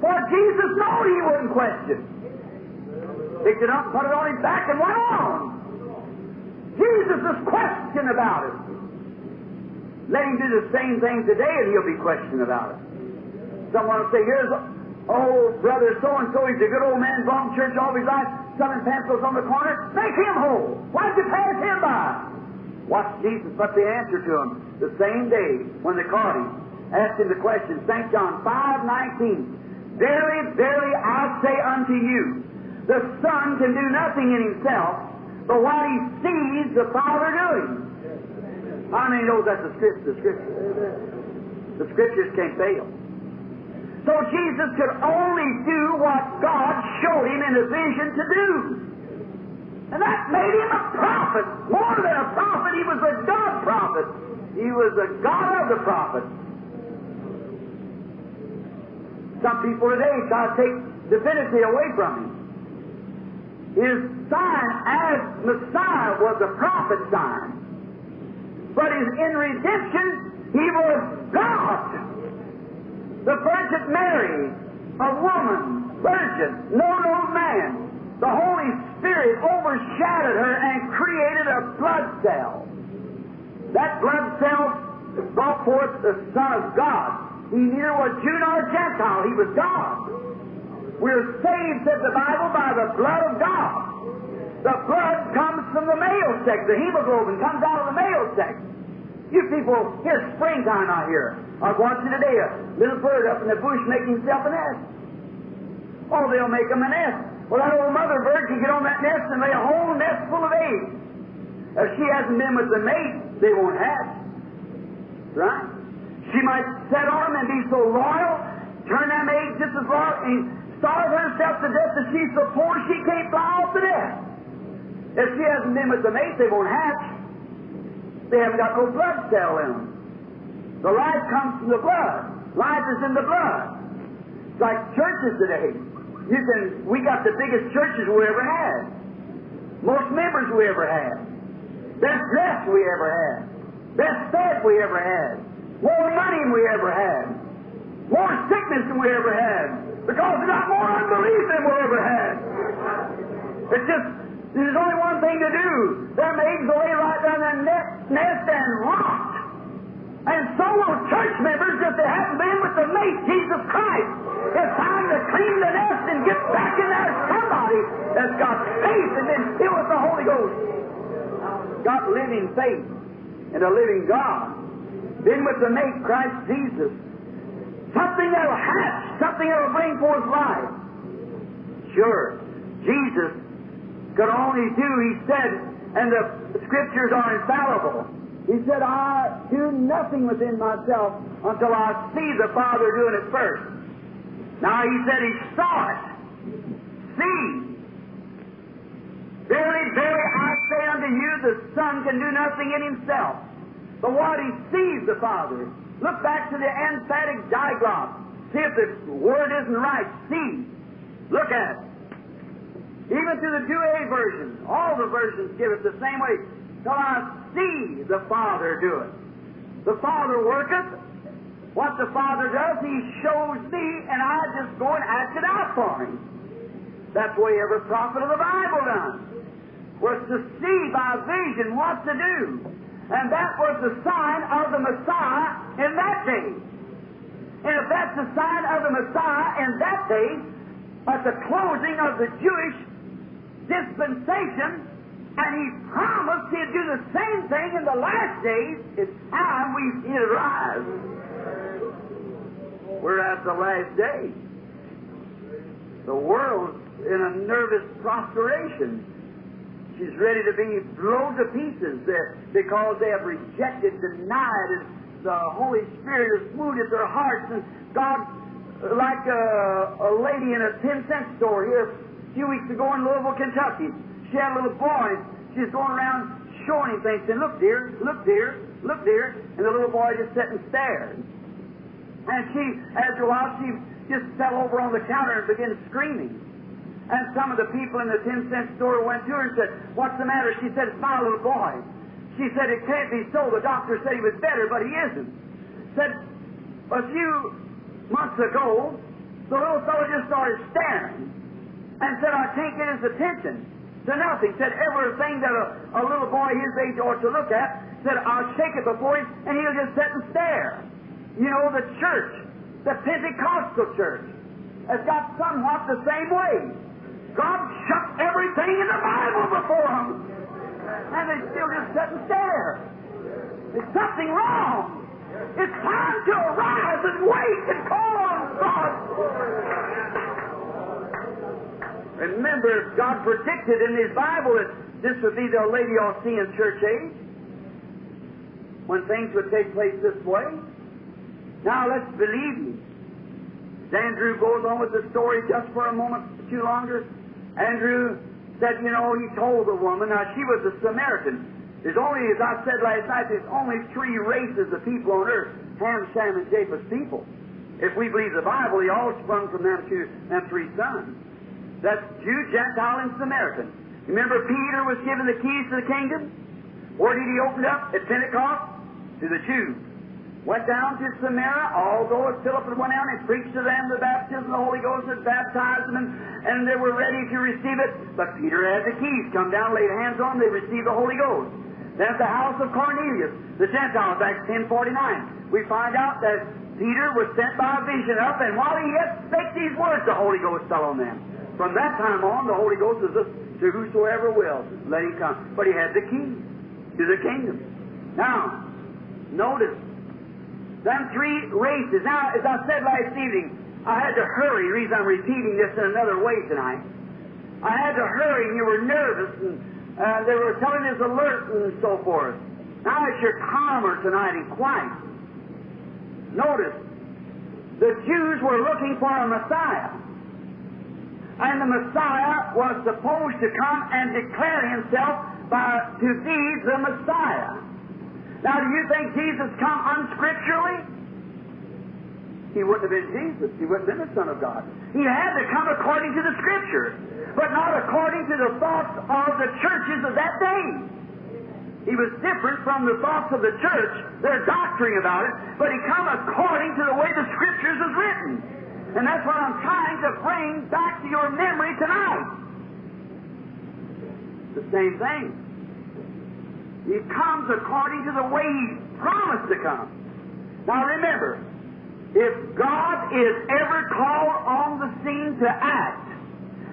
For Jesus knew he wouldn't question. Picked it up, and put it on his back, and went on. Jesus is questioned about it. Let him do the same thing today, and he'll be questioned about it. Someone will say, Here's Oh, brother so and so, he's a good old man, belonged to church all his life, selling pencils on the corner. Make him whole. Why'd you pass him by? Watch Jesus put the answer to him the same day when they caught him. Asked him the question, St. John 5 19. Verily, verily, I say unto you, the Son can do nothing in himself, but what he sees the Father doing. How many knows oh, that's the scripture? The scripture. The scriptures can't fail. So Jesus could only do what God showed him in a vision to do. And that made him a prophet. More than a prophet, he was a God prophet. He was the God of the prophet. Some people today try to take divinity away from him. His sign as Messiah was a prophet sign. But is in redemption, he was God. The Virgin Mary, a woman, virgin, no no man. The Holy Spirit overshadowed her and created a blood cell. That blood cell brought forth the Son of God. He neither was Jew nor Gentile, he was God. We're saved, said the Bible, by the blood of God. The blood comes from the male sex. The hemoglobin comes out of the male sex. You people, here's springtime out here. I was watching today a little bird up in the bush making himself a nest. Oh, they'll make him a nest. Well, that old mother bird can get on that nest and lay a whole nest full of eggs. If she hasn't been with the mate, they won't hatch. Right? She might set on them and be so loyal, turn them eggs just as loyal, and starve herself to death that she's so poor she can't fly off to death. If she hasn't been with the mate, they won't hatch. They haven't got no blood cell in them. The life comes from the blood. Life is in the blood. It's like churches today. You can, we got the biggest churches we ever had. Most members we ever had. Best dressed we ever had. Best fed we ever had. More money than we ever had. More sickness than we ever had. Because we got more unbelief than we ever had. It's just, There's only one thing to do. Their maids will lay right down their nest, nest and rot. And so will church members if they haven't been with the mate, Jesus Christ. It's time to clean the nest and get back in there somebody that's got faith and been filled with the Holy Ghost. Got living faith and a living God. Been with the mate, Christ Jesus. Something that'll hatch, something that'll bring forth life. Sure, Jesus could only do, he said, and the scriptures are infallible. He said, I do nothing within myself until I see the Father doing it first. Now he said he saw it. See. Verily, verily, I say unto you, the Son can do nothing in himself. But what he sees the Father. Look back to the emphatic Diaglott. See if the word isn't right. See. Look at it. Even to the Douay version, all the versions give it the same way. Till I see the Father do it. The Father worketh. What the Father does, He shows me, and I just go and act it out for Him. That's the way every prophet of the Bible done. Was to see by vision what to do. And that was the sign of the Messiah in that day. And if that's the sign of the Messiah in that day, at the closing of the Jewish dispensation, and he promised he'd do the same thing in the last days. It's time we see it rise. We're at the last day. The world's in a nervous prostration. She's ready to be blown to pieces because they have rejected, denied, and the Holy Spirit has wounded their hearts. And God, like a, a lady in a 10 cent store here few weeks ago in Louisville, Kentucky, she had a little boy. She's going around showing him things, saying, Look, dear, look, dear, look, dear. And the little boy just sat and stared. And she, after a while, she just fell over on the counter and began screaming. And some of the people in the 10 cent store went to her and said, What's the matter? She said, It's my little boy. She said, It can't be so. The doctor said he was better, but he isn't. Said, A few months ago, the little fellow just started staring and said, I can't get his attention to nothing. Said everything that a, a little boy his age ought to look at, said, I'll shake it before him, and he'll just sit and stare. You know, the church, the Pentecostal church, has got somewhat the same way. God shut everything in the Bible before them, and they still just sit and stare. There's something wrong. It's time to arise and wait and call on God. Remember, God predicted in His Bible that this would be the Laodicean church age, when things would take place this way. Now let's believe me. Andrew goes on with the story just for a moment too longer. Andrew said, you know, he told the woman, now she was a Samaritan. There's only, as I said last night, there's only three races of people on earth Ham, Shem, and Japheth's people. If we believe the Bible, they all sprung from them two, them three sons. That's Jew, Gentile, and Samaritan. Remember, Peter was given the keys to the kingdom? Where did he open up? At Pentecost? To the Jews. Went down to Samaria, although Philip had went out and preached to them the baptism of the Holy Ghost and baptized them, and, and they were ready to receive it. But Peter had the keys. Come down, laid hands on them, they received the Holy Ghost. Then at the house of Cornelius, the Gentiles, Acts 10.49, we find out that Peter was sent by a vision up, and while he yet spake these words, the Holy Ghost fell on them. From that time on, the Holy Ghost is to whosoever will, let him come. But he had the key to the kingdom. Now, notice, them three races. Now, as I said last evening, I had to hurry. The reason I'm repeating this in another way tonight. I had to hurry, and you were nervous, and uh, they were telling us alert and so forth. Now that you're calmer tonight and quiet, notice, the Jews were looking for a Messiah. And the Messiah was supposed to come and declare himself by, to be the Messiah. Now, do you think Jesus come unscripturally? He wouldn't have been Jesus. He wouldn't have been the Son of God. He had to come according to the Scripture, but not according to the thoughts of the churches of that day. He was different from the thoughts of the church, their doctrine about it, but he come according to the way the Scriptures is written. And that's what I'm trying to bring back to your memory tonight. the same thing. He comes according to the way He promised to come. Now remember, if God is ever called on the scene to act,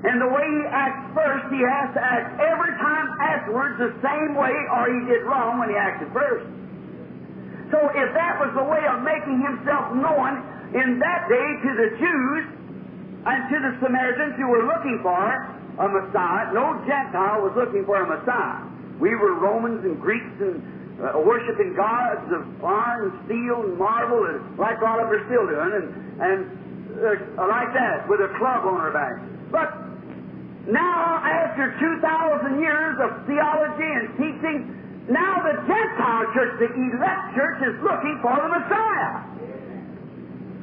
and the way He acts first, He has to act every time afterwards the same way, or He did wrong when He acted first. So if that was the way of making Himself known in that day to the Jews and to the Samaritans who were looking for a Messiah, no Gentile was looking for a Messiah. We were Romans and Greeks and uh, worshiping gods of iron steel and marble, and like all of are still doing, and, and uh, like that, with a club on our back. But now, after 2,000 years of theology and teaching, now the Gentile church, the elect church, is looking for the Messiah.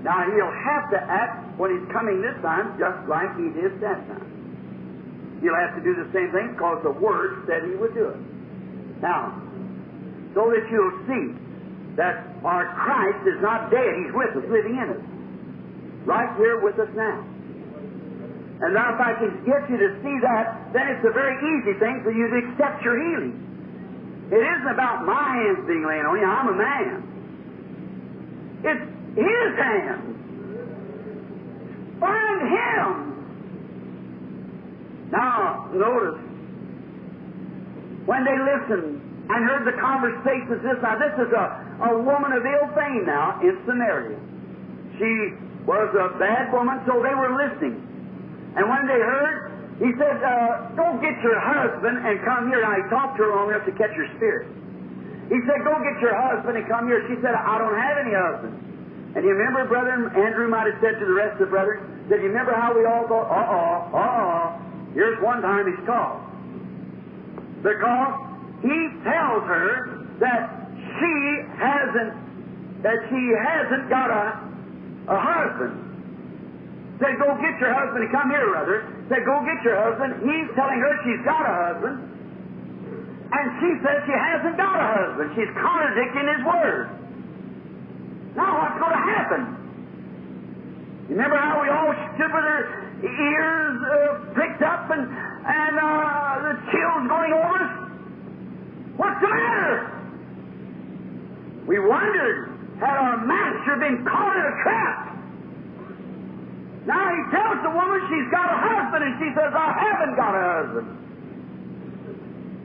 Now, he'll have to act when he's coming this time just like he did that time. He'll have to do the same thing because the Word said he would do it. Now, so that you'll see that our Christ is not dead. He's with us, living in us. Right here with us now. And now if I can get you to see that, then it's a very easy thing for you to accept your healing. It isn't about my hands being laid on you. I'm a man. It's His hands. Find Him. Now, notice, when they listened and heard the conversations, this now this is a, a woman of ill fame now in Samaria. She was a bad woman, so they were listening. And when they heard, he said, uh, Go get your husband and come here. Now, he talked to her long enough to catch her spirit. He said, Go get your husband and come here. She said, I don't have any husband. And you remember, brother Andrew might have said to the rest of the brothers, said, You remember how we all thought, uh oh, uh oh, here's one time he's called. Because he tells her that she hasn't, that she hasn't got a, a husband. Said, go get your husband and come here, brother. Said, go get your husband. He's telling her she's got a husband. And she says she hasn't got a husband. She's contradicting his word. Now what's going to happen? You remember how we all stood with our ears uh, pricked up and, and uh, the chills going over us? What's the matter? We wondered, had our master been caught in a trap? Now he tells the woman she's got a husband, and she says, I haven't got a husband.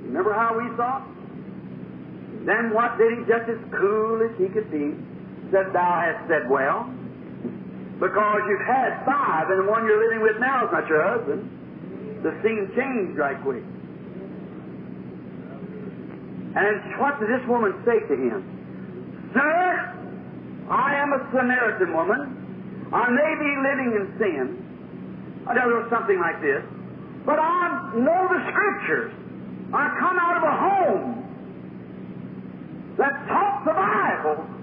Remember how we thought? Then what did he, just as cool as he could be, said, Thou hast said well, because you've had five, and the one you're living with now is not your husband. The scene changed right quick. And what did this woman say to him? Sir, I am a Samaritan woman. I may be living in sin. I don't know something like this. But I know the Scriptures. I come out of a home that taught the Bible.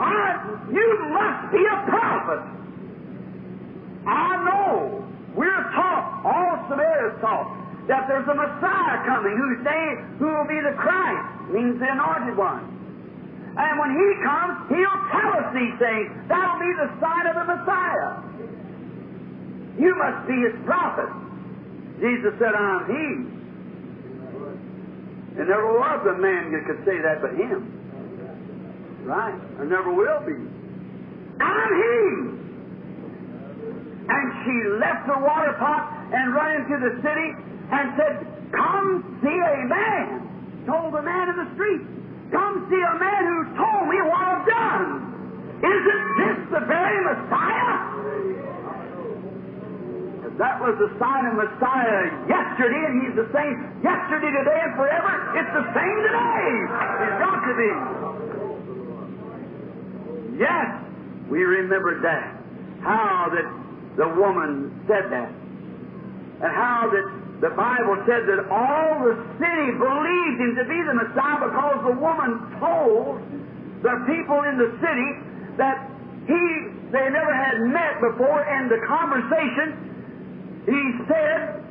I, you must be a prophet. I know. We're taught, all Samaria is taught, that there's a Messiah coming whose name, who will be the Christ, means the anointed one. And when he comes, he'll tell us these things. That'll be the sign of the Messiah. You must be his prophet. Jesus said, I'm he. And never was a man that could say that but him. Right? There never will be. I'm he. And she left the water pot and ran into the city and said, Come see a man. Told the man in the street, Come see a man who told me what I've done. Isn't this the very Messiah? That was the sign of Messiah yesterday, and he's the same yesterday, today, and forever, it's the same today. He's got to be. Yes, we remembered that. How that the woman said that. And how that the Bible said that all the city believed him to be the Messiah because the woman told the people in the city that he, they never had met before, and the conversation, he said,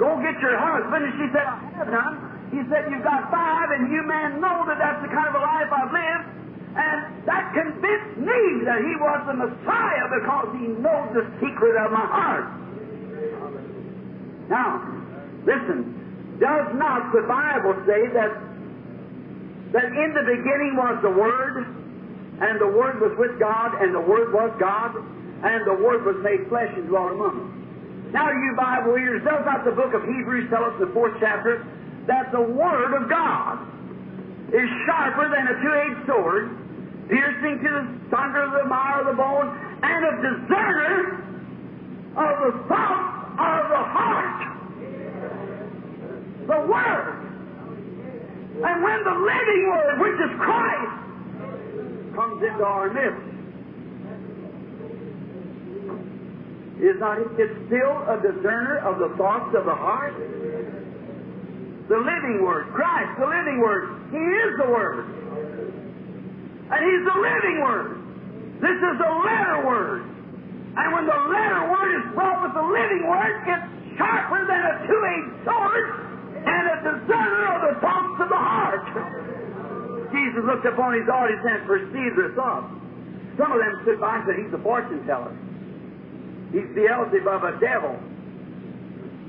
Go get your husband. And she said, I have none. He said, You've got five, and you men know that that's the kind of a life I've lived. And that convinced me that he was the Messiah because he knows the secret of my heart. Now, listen, Does not the Bible say that that in the beginning was the Word, and the Word was with God, and the Word was God, and the Word was made flesh and dwelt among us? Now, you Bible readers, does not the book of Hebrews tell us in the fourth chapter that the Word of God is sharper than a two-edged sword, piercing to the thunder of the marrow of the bone, and a discerner of the thoughts of the heart. The Word. And when the living Word, which is Christ, comes into our midst, is not it it's still a discerner of the thoughts of the heart? The living Word, Christ, the living Word. He is the Word. And He's the living Word. This is the letter Word. And when the letter Word is brought with the living Word, it's sharper than a two-edged sword and a discerner of the thoughts of the heart. Jesus looked upon his audience and perceived their thoughts. Some of them stood by and said, He's a fortune teller. He's Beelzebub, a devil.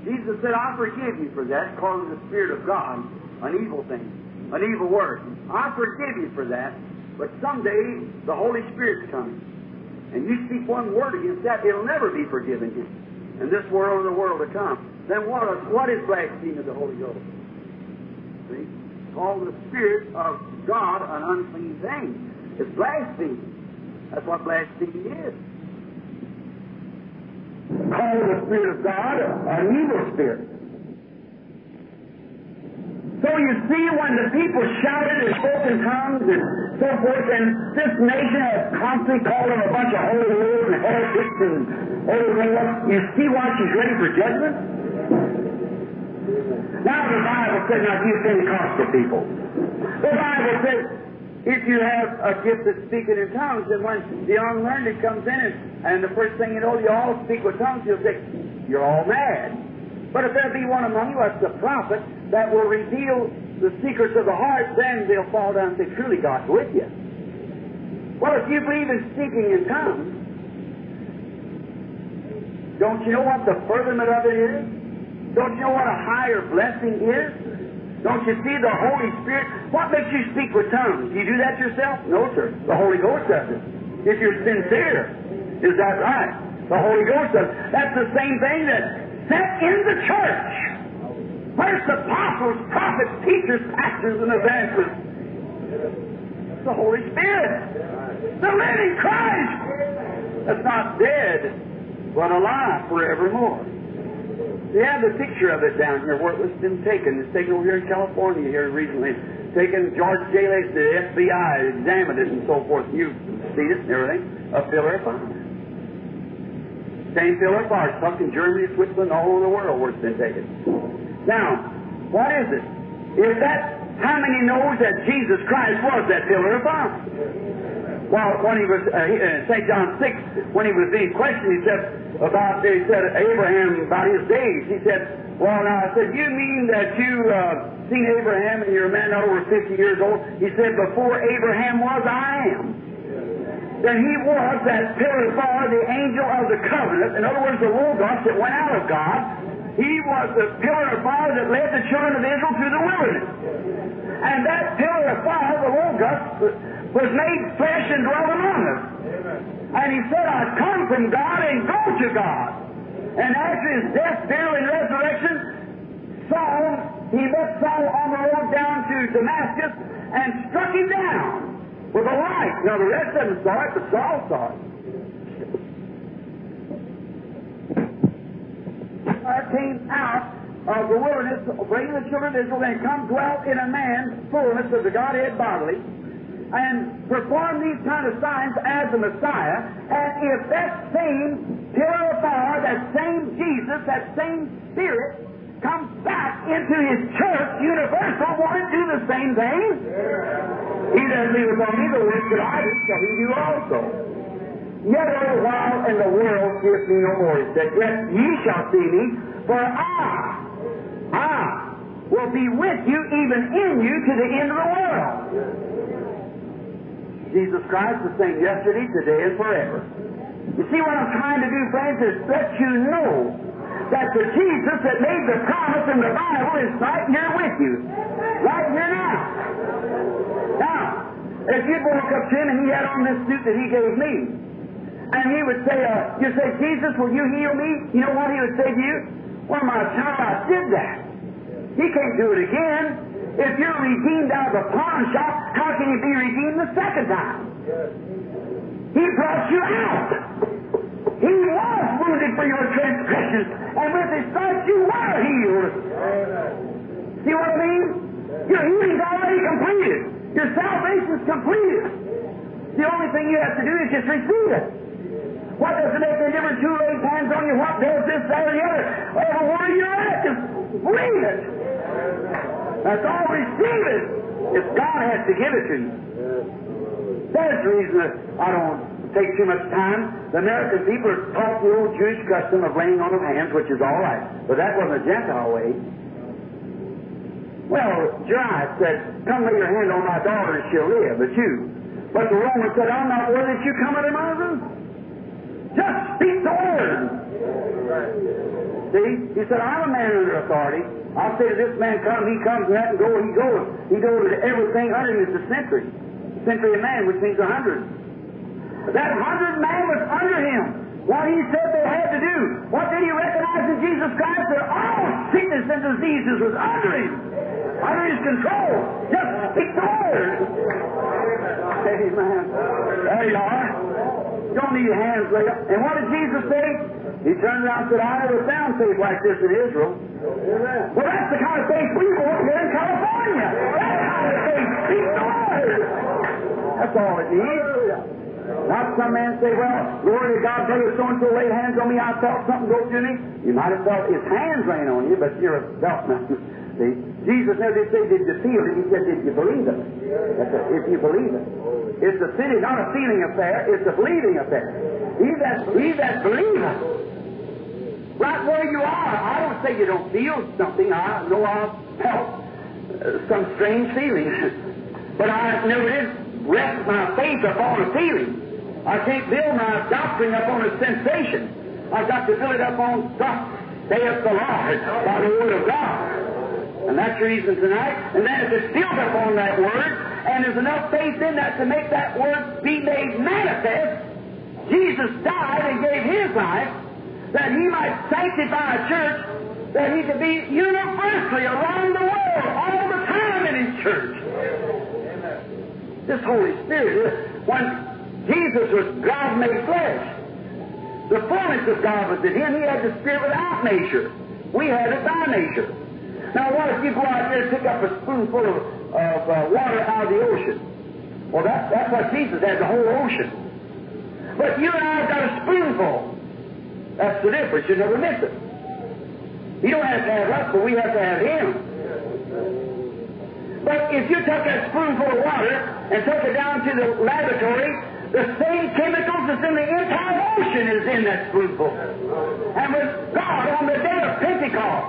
Jesus said, I forgive you for that, calling the Spirit of God an evil thing, an evil word. I forgive you for that, but someday the Holy Spirit's coming. And you speak one word against that, it'll never be forgiven you. In this world or the world to come. Then what, what is blasphemy of the Holy Ghost? See? Call the Spirit of God an unclean thing. It's blasphemy. That's what blasphemy is call the Spirit of God an evil spirit. So you see, when the people shouted and spoke in tongues and so forth, and this nation has constantly called them a bunch of holy lords and heretics and everything else, you see why she's ready for judgment? Now the Bible says, now you Pentecostal people, the Bible says, if you have a gift of speaking in tongues, then when the unlearned comes in and, and the first thing you know, you all speak with tongues, you'll say, you're all mad. But if there be one among you that's a prophet that will reveal the secrets of the heart, then they'll fall down and say, truly God's with you. Well, if you believe in speaking in tongues, don't you know what the furtherment of it is? Don't you know what a higher blessing is? Don't you see the Holy Spirit? What makes you speak with tongues? Do you do that yourself? No, sir. The Holy Ghost does it. If you're sincere. Is that right? The Holy Ghost does. That's the same thing that set in the church. First apostles, prophets, teachers, pastors, and evangelists. The Holy Spirit. The living Christ. That's not dead, but alive forevermore. They have the picture of it down here where it was been taken. It's taken over here in California here recently. Taken George J. The FBI examined it and so forth. You've seen it and everything. A pillar of fire. Same pillar of fire sunk in Germany, Switzerland, all over the world where it's been taken. Now, what is it? If that, how many knows that Jesus Christ was that pillar of fire? Well, when he was, uh, uh, St. John 6, when he was being questioned, he said, about, he said, Abraham, about his days. He said, well, now, I said, you mean that you uh, seen Abraham and you're a man over 50 years old? He said, before Abraham was, I am. Then he was that pillar of fire, the angel of the covenant. In other words, the Logos that went out of God. He was the pillar of fire that led the children of Israel through the wilderness. And that pillar of fire, the Logos, was made flesh and dwelt among us. And he said, I've come from God and go to God. And after his death, burial, and resurrection, Saul, he met Saul on the road down to Damascus and struck him down with a light. Now the rest of them saw it, but Saul saw it. I came out of the wilderness, bringing the children of Israel, and come dwell in a man, fullness of the Godhead bodily, and perform these kind of signs as the Messiah, and if that same pillar of that same Jesus, that same Spirit, comes back into His church, universal, won't it do the same thing? He doesn't leave upon me the work that I He do also. Yet a little while, and the world seeth me no more. He said, Yet ye shall see me, for I, I will be with you, even in you, to the end of the world. Jesus Christ the same yesterday, today, and forever. You see what I'm trying to do, friends, is let you know that the Jesus that made the promise in the Bible is right here with you. Right here now. Now, if you'd walk up to him and he had on this suit that he gave me, and he would say, uh, you say, Jesus, will you heal me? You know what he would say to you? Well, my child, I did that. He can't do it again. If you're redeemed out of a pawn shop, how can you be redeemed the second time? He brought you out. He was wounded for your transgressions, and with his stripes you were healed. See what I mean? Your healing's already completed. Your salvation's completed. The only thing you have to do is just receive it. What does it make any difference who lays hands on you? What does this, that, or the other? Wherever you're at, just believe it. That's all. Receive it. If God has to give it to you. That's the reason I don't take too much time. The American people are taught the old Jewish custom of laying on of hands, which is all right. But that wasn't a Gentile way. Well, Jairus said, Come lay your hand on my daughter and she'll live, the Jew. But the Roman said, I'm not worthy that you come into my room. Just speak the word. See? He said, I'm a man under authority. I'll say to this man, come, he comes, and that and go, he goes. He goes to everything under him is the century. Century of man, which means a hundred. That hundred man was under him. What he said they had to do. What did he recognize in Jesus Christ? That all sickness and diseases was under him. Under his control. Just speak the word. Amen. There you are. Don't need hands laid up. And what did Jesus say? He turned around and said, I never found faith like this in Israel. Well, that's the kind of faith we want here in California. That kind of faith. That's all it needs. Not some man say, well, glory to God, brother so-and-so laid hands on me, I felt something go through me. You might have felt his hands laying on you, but you're a felt nothing. See? Jesus never did say, did you feel it? He said, did you believe it? That's a, if you believe it. It's a feeling, not a feeling affair, it's a believing affair. He that, he that believeth. Right where you are. I don't say you don't feel something. I know I've felt uh, some strange feelings. but I never did rest my faith upon a feeling. I can't build my doctrine upon a sensation. I've got to build it upon thus saith the Lord by the Word of God. And that's reason tonight. And then if it's built upon that Word, and there's enough faith in that to make that Word be made manifest, Jesus died and gave His life that He might sanctify a church that He could be universally around the world all the time in His church. This Holy Spirit, when Jesus was God made flesh, the fullness of God was in Him. He had the Spirit without nature. We had it by nature. Now, what if you go out there and pick up a spoonful of, of uh, water out of the ocean? Well, that, that's what Jesus had, the whole ocean. But you and I have got a spoonful. That's the difference. You never miss it. You don't have to have us, but we have to have Him. But if you took that spoonful of water and took it down to the laboratory, the same chemicals that's in the entire ocean is in that spoonful. And with God on the day of Pentecost,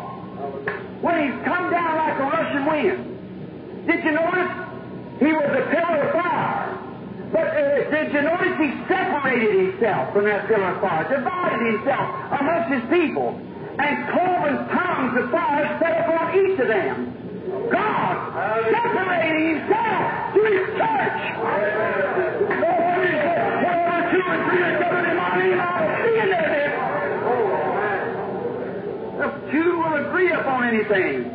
when He's come down like a rushing wind, did you notice? He was a pillar of fire. But uh, did you notice he separated himself from that pillar of fire, divided himself amongst his people, and cloven tongues of fire set upon each of them? God separating himself to his church. He two or three are gathered my name, I'll be in their midst. If two will agree upon anything,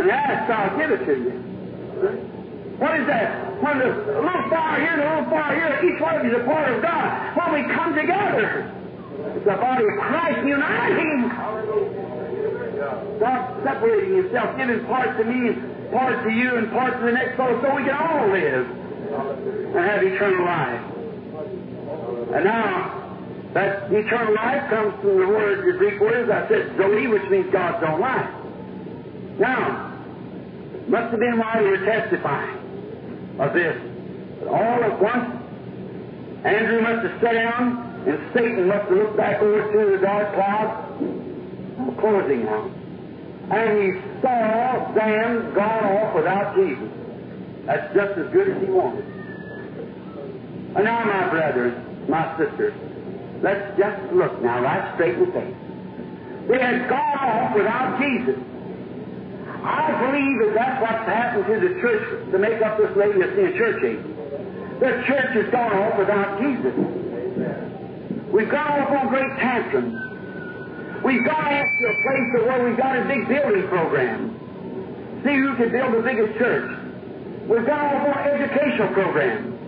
and ask, I'll give it to you. What is that? When the little fire here and a little fire here, each one of you is a part of God. When we come together, it's the body of Christ uniting. God separating Himself, giving part to me, part to you, and part to the next soul, so we can all live and have eternal life. And now, that eternal life comes from the word, the Greek word, as I said, Zoe, which means God's own life. Now, must have been while we were testifying of this. But all at once, Andrew must have sat down, and Satan must have looked back over to the dark cloud. Closing now. And he saw them gone off without Jesus. That's just as good as he wanted. And now, my brothers, my sisters, let's just look now right straight in the face. They had gone off without Jesus. I believe that that's what's happened to the church to make up this Laodicean church age. The church has gone off without Jesus. We've gone off on great tantrums. We've gone off to a place where we've got a big building program. See who can build the biggest church. We've gone off on educational programs.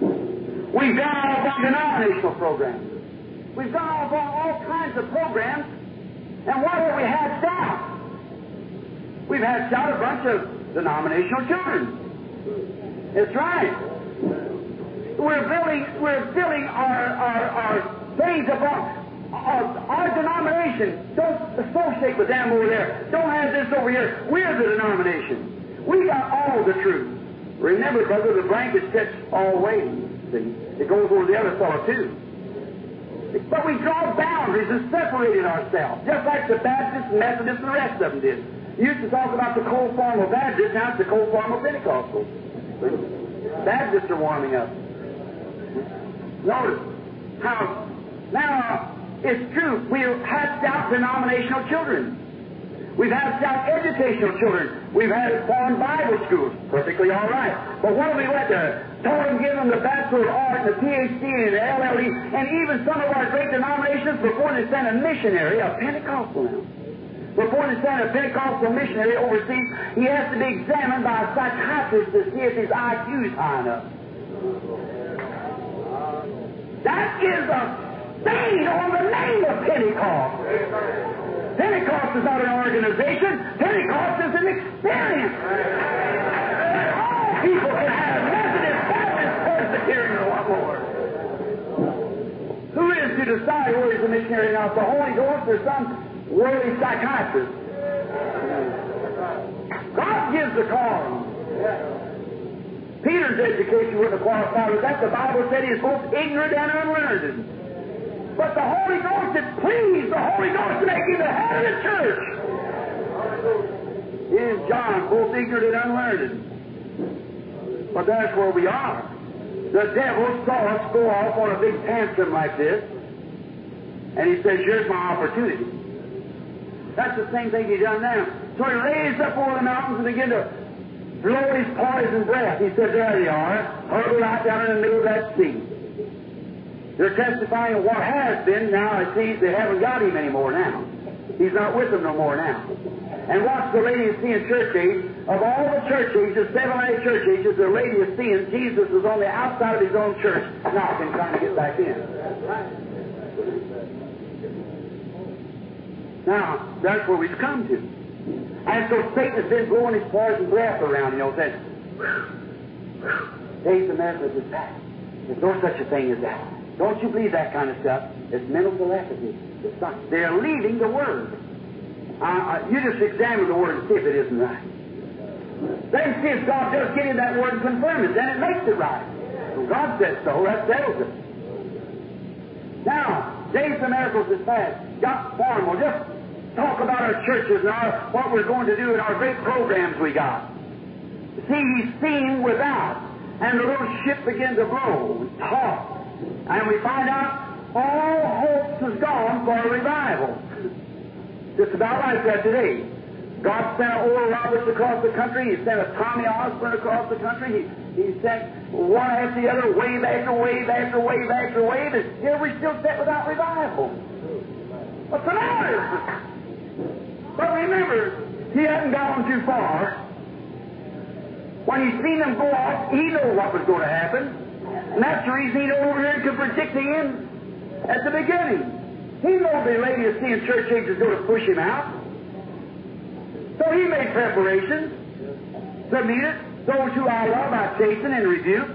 We've gone off on denominational programs. We've gone off on all kinds of programs. And what have we hatched out? We've hatched out a bunch of denominational children. That's right. We're building, we're building our, our, our things upon our, our denomination. Don't associate with them over there. Don't have this over here. We're the denomination. We got all the truth. Remember, brother, the blanket sets all ways. It goes over the other fellow, too. But we draw boundaries and separated ourselves, just like the Baptists, Methodists, and the rest of them did. Used to talk about the cold form of Baptists, now it's the cold form of Pentecostals. Baptists are warming up. Notice how now it's true. We've hatched out denominational children. We've hatched out educational children. We've had foreign Bible schools. Perfectly all right. But what have we went there? Told them, give them the Bachelor of Art, the PhD, and the LLE, and even some of our great denominations before they send a missionary, a Pentecostal now. Before they send a Pentecostal missionary overseas, he has to be examined by a psychiatrist to see if his IQ is high enough. That is a stain on the name of Pentecost. Pentecost is not an organization. Pentecost is an experience. That all people can have what more. Who is to decide who is a missionary now? The Holy Ghost or some worldly psychiatrist? God gives the call. Peter's education wouldn't have qualified with that. The Bible said he both ignorant and unlearned. But the Holy Ghost, it pleased the Holy Ghost to make him the head of the church. Is John both ignorant and unlearned? But that's where we are. The devil saw us go off on a big tantrum like this, and he says, Here's my opportunity. That's the same thing he done now. So he raised up over the mountains and began to blow his poison breath. He said, There they are, hurled right down in the middle of that sea. They're testifying of what has been. Now it seems they haven't got him anymore now. He's not with them no more now. And what's the Laodicean church age? Of all the church ages, seven or eight church ages, the Laodicean, Jesus was on the outside of his own church, knocking, trying to get back in. Now, that's where we've come to. And so Satan has been blowing his poison breath around, you know, saying, Days of miracles is back. There's no such a thing as that. Don't you believe that kind of stuff. It's mental telepathy. It's not. They're leaving the Word. Uh, uh, you just examine the Word and see if it isn't right. Then see if God does get in that Word and confirm it. Then it makes it right. Well, God says so. That settles it. Now, Days of Miracles is past. Got formal. Just talk about our churches and our, what we're going to do and our great programs we got. See, he's seen without. And the little ship began to blow and talk. And we find out all hopes is gone for a revival. Just about like that today. God sent Oral Roberts across the country. He sent a Tommy Osborn across the country. He, he sent one after the other, wave after wave after wave after wave. And here we still sit without revival. What's the matter? But remember, he hadn't gone too far. When he seen them go off, he knew what was going to happen. And that's the reason he don't over here to predict the end at the beginning. He knew the Laodicean church age was going to push him out. So he made preparations to meet it. Those who I love, I chasten and rebuke.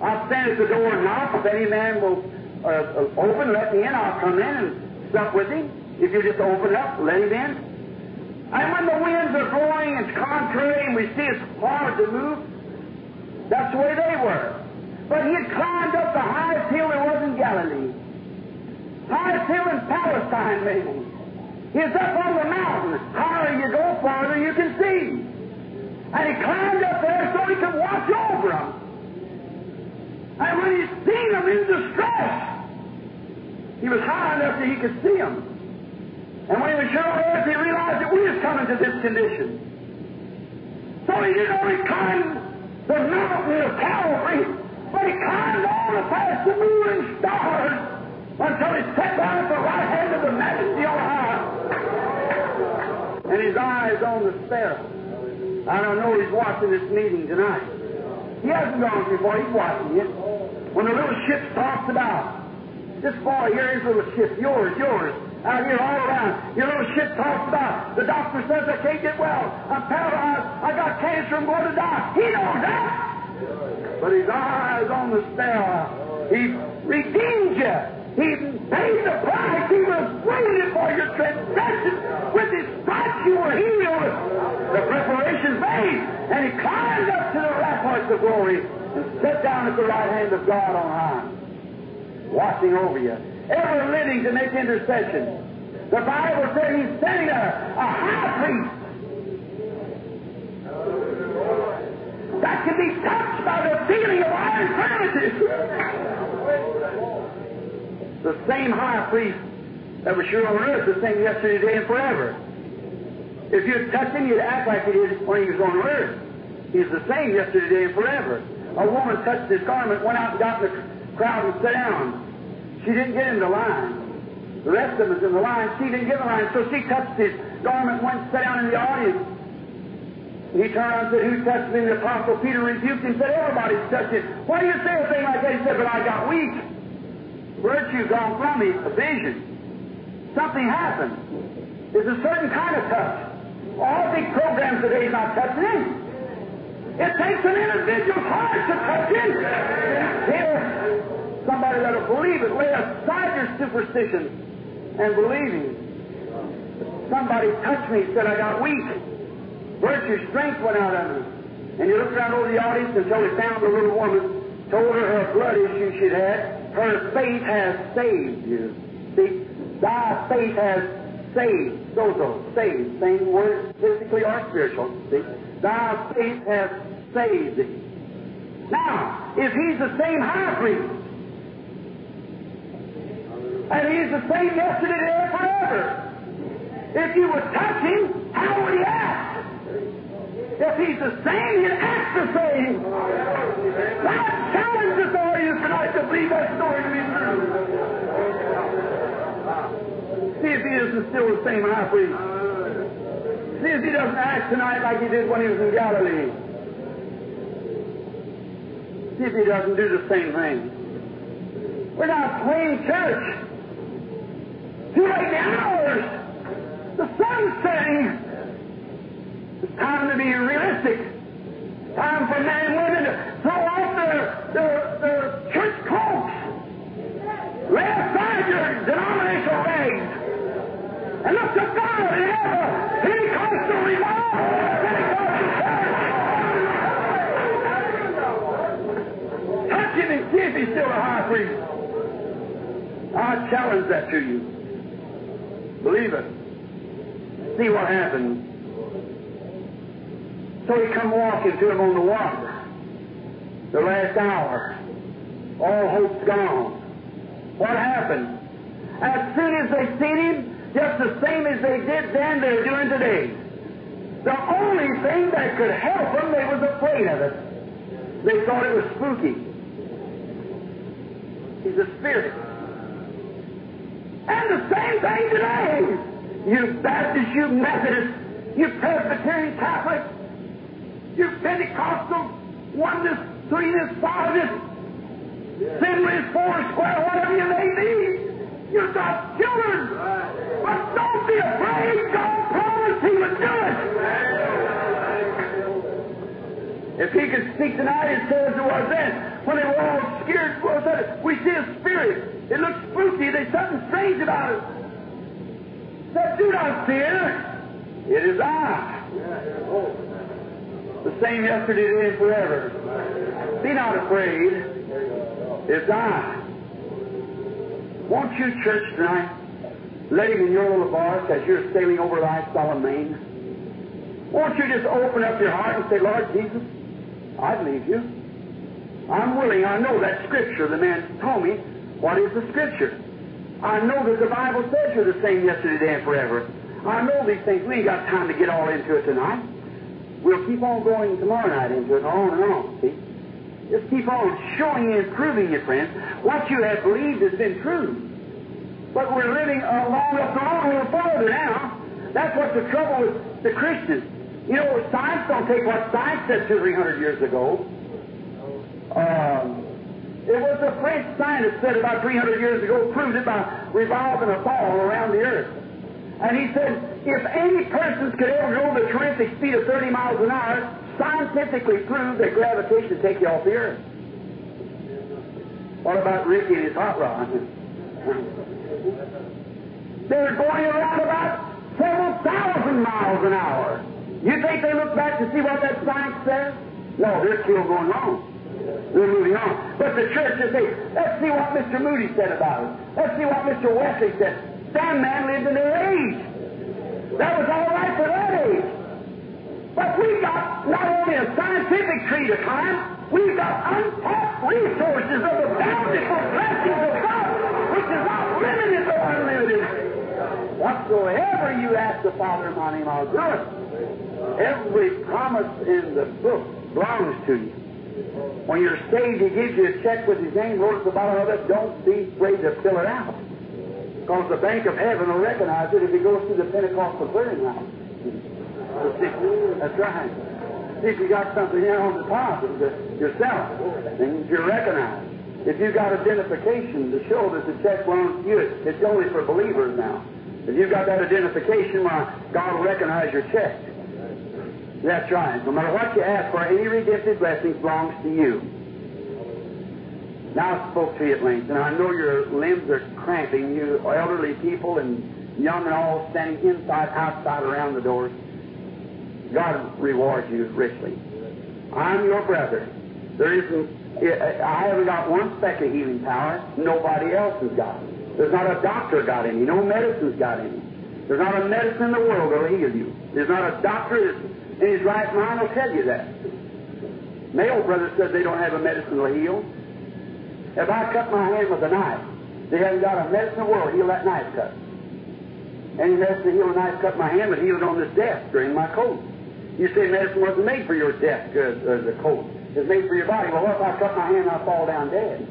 I'll stand at the door and knock. If any man will uh, open, let me in. I'll come in and sup with him. If you just open up, let him in. And when the winds are blowing and it's contrary and we see it's hard to move, that's the way they were. But he had climbed up the highest hill there was in Galilee. Highest hill in Palestine, maybe. He's up on the mountain. Higher you go, farther you can see. And he climbed up there so he could watch over them. And when he seen them in distress, he was high enough that he could see them. And when he was sure as he realized that we was coming to this condition. So he didn't only climb the mountain of Calvary, but he climbed all the past the moon and stars until he sat down at the right hand of the majesty on high. And his eyes on the sparrow. I don't know he's watching this meeting tonight. He hasn't gone before, he's watching it. When the little ship talks about, this boy here, his little ship, yours, yours, out here all around. Your little ship talks about, the doctor says I can't get well. I'm paralyzed. I got cancer. I'm going to die. He knows that. But his eyes on the sparrow. He redeemed you. He paid the price. He was wounded for your transgression. With his stripes you were healed. The preparation's made. And he climbed up to the ramparts of glory and sat down at the right hand of God on high, watching over you ever living to make intercession. The Bible said he's standing there, a high priest. That can be touched by the feeling of our infirmities. The same high priest that was sure on earth, the same yesterday, today, and forever. If you'd touch him, you'd act like he did when he was on earth. He's the same yesterday, today, and forever. A woman touched his garment, went out and got the crowd and sat down. She didn't get in the line. The rest of them us in the line, she didn't get in the line, so she touched his garment went sat down in the audience. And he turned around and said, Who touched me? And the Apostle Peter rebuked him and said, Everybody's touched it. Why do you say a thing like that? He said, But I got weak. Virtue gone from me, a vision. Something happened. There's a certain kind of touch. All big programs today is not touching him. It takes an individual heart to touch him. Here, somebody that'll believe it, lay aside your superstitions and believe believing. Somebody touched me, said I got weak. Virtue, strength went out of me. And you looked around over the audience until they found the little woman, told her her blood issue she'd had. Her faith has saved you. See, thy faith has saved. Sozo, saved. Same word, physically or spiritual. See, thy faith has saved thee. Now, if he's the same high priest, and he's the same yesterday, today, and forever. If you would touch him, how would he act? If he's the same, he'd act the same. I challenge this audience tonight to believe that story to be true. See if he isn't still the same high priest. See if he doesn't act tonight like he did when he was in Galilee. If he doesn't do the same thing. We're not playing church. Too late hours. The sun's setting. It's time to be realistic. Time for men and women to throw off their, their, their church cloaks. Lay aside your denominational rags. And look to God and have a Pentecostal revival. Pentecostal church. Touch him and see if he's still a high priest. I challenge that to you. Believe it. See what happens. So he come walking to him on the water. The last hour. All hope's gone. What happened? As soon as they seen him, just the same as they did then, they're doing today. The only thing that could help them, they was afraid of it. They thought it was spooky. He's a spirit. And the same thing today. You Baptists, you Methodists, you Presbyterian Catholics, you Pentecostal, oneness, threeness, fiveness, sinless, four square, whatever you may be. You've got children. But don't be afraid. God promised He would do it. If He could speak tonight as clear as it was then, when they were all scared, well, said, we see a spirit. It looks spooky. There's something strange about it. Said, do not fear. It is I. The same yesterday, today, and forever. Be not afraid. It's I. Won't you, church, tonight, let him in your little bark as you're sailing over life's solemn main? Won't you just open up your heart and say, Lord Jesus, I believe you. I'm willing. I know that Scripture. The man told me what is the Scripture. I know that the Bible says you're the same yesterday, today, and forever. I know these things. We ain't got time to get all into it tonight. We'll keep on going tomorrow night into it, on and on, see? Just keep on showing you and proving you, friends, what you have believed has been true. But we're living along up the a little further now. That's what's the trouble with the Christians. You know, science don't take what science said two, three hundred years ago. Um, it was a French scientist said about 300 years ago, proved it by revolving a ball around the earth. And he said, if any persons could ever go the terrific speed of 30 miles an hour, scientifically prove that gravitation would take you off the earth. What about Ricky and his hot rod? They're going around about several thousand miles an hour. You think they look back to see what that science says? No, they're still going on. They're moving on. But the church say, let's see what Mr. Moody said about it. Let's see what Mr. Wesley said. That man lived in their age. That was all right for that age. But we've got not only a scientific tree to climb, we've got untapped resources of the bountiful blessings of God, which is not limited unlimited. Whatsoever you ask the Father in my name, I'll do it. Every promise in the book belongs to you. When you're saved, He gives you a check with His name wrote at the bottom of it. Don't be afraid to fill it out. Because the bank of heaven will recognize it if it goes through the Pentecostal clearinghouse. That's right. See if you got something here on the, yourself, then you're recognized. If you've got identification to show that the check belongs to you, it's only for believers now. If you've got that identification, why, God will recognize your check. That's right. No matter what you ask for, any redemptive blessing belongs to you. Now I spoke to you at length, and I know your limbs are cramping, you elderly people and young and all standing inside, outside, around the doors. God reward you richly. I'm your brother. There isn't, I haven't got one speck of healing power. Nobody else has got it. There's not a doctor got any. No medicine's got any. There's not a medicine in the world that'll heal you. There's not a doctor in his right mind will tell you that. My old brother said they don't have a medicine that'll heal. If I cut my hand with a knife, they haven't got a medicine in the world to heal that knife cut. Any medicine to heal a knife cut my hand would heal it on this desk during my cold. You say medicine wasn't made for your desk or, or the cold. It's made for your body. Well, what if I cut my hand and I fall down dead?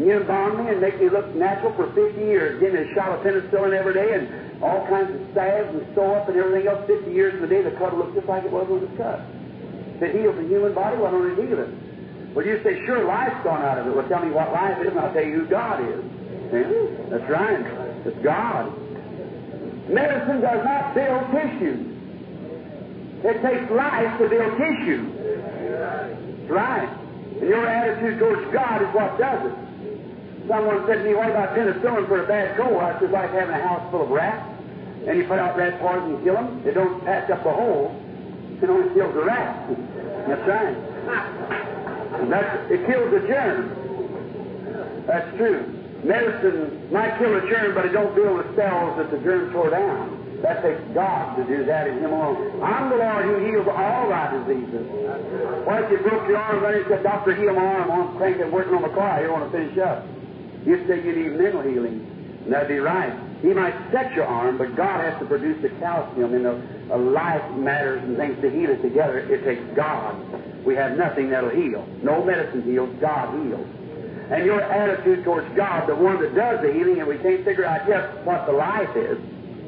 You embalm me and make me look natural for 50 years, give me a shot of penicillin every day and all kinds of stabs and sew up and everything else. 50 years from the day the cut will look just like it was when it was cut. If it heals the human body, why don't it heal it? Well, you say, sure, life's gone out of it. Well, tell me what life is, and I'll tell you who God is. That's right. It's God. Medicine does not build tissue. It takes life to build tissue. That's right. And your attitude towards God is what does it. Someone said to me, what about penicillin for a bad cold? I said, like having a house full of rats. And you put out rat poison and kill them. It don't patch up the hole. It only kills the rats. That's right. And that's, it kills the germ. That's true. Medicine might kill a germ, but it don't build the cells that the germ tore down. That takes God to do that in Him alone. I'm the Lord who heals all thy diseases. Why, if you broke your arm, then you said, Doctor, heal my arm. I'm cranking, working on the car. You want to finish up. You say you need mental healing. And that'd be right. He might set your arm, but God has to produce the calcium and the uh, life matters and things to heal it together. It takes God. We have nothing that'll heal. No medicine heals. God heals. And your attitude towards God, the one that does the healing, and we can't figure out yet what the life is.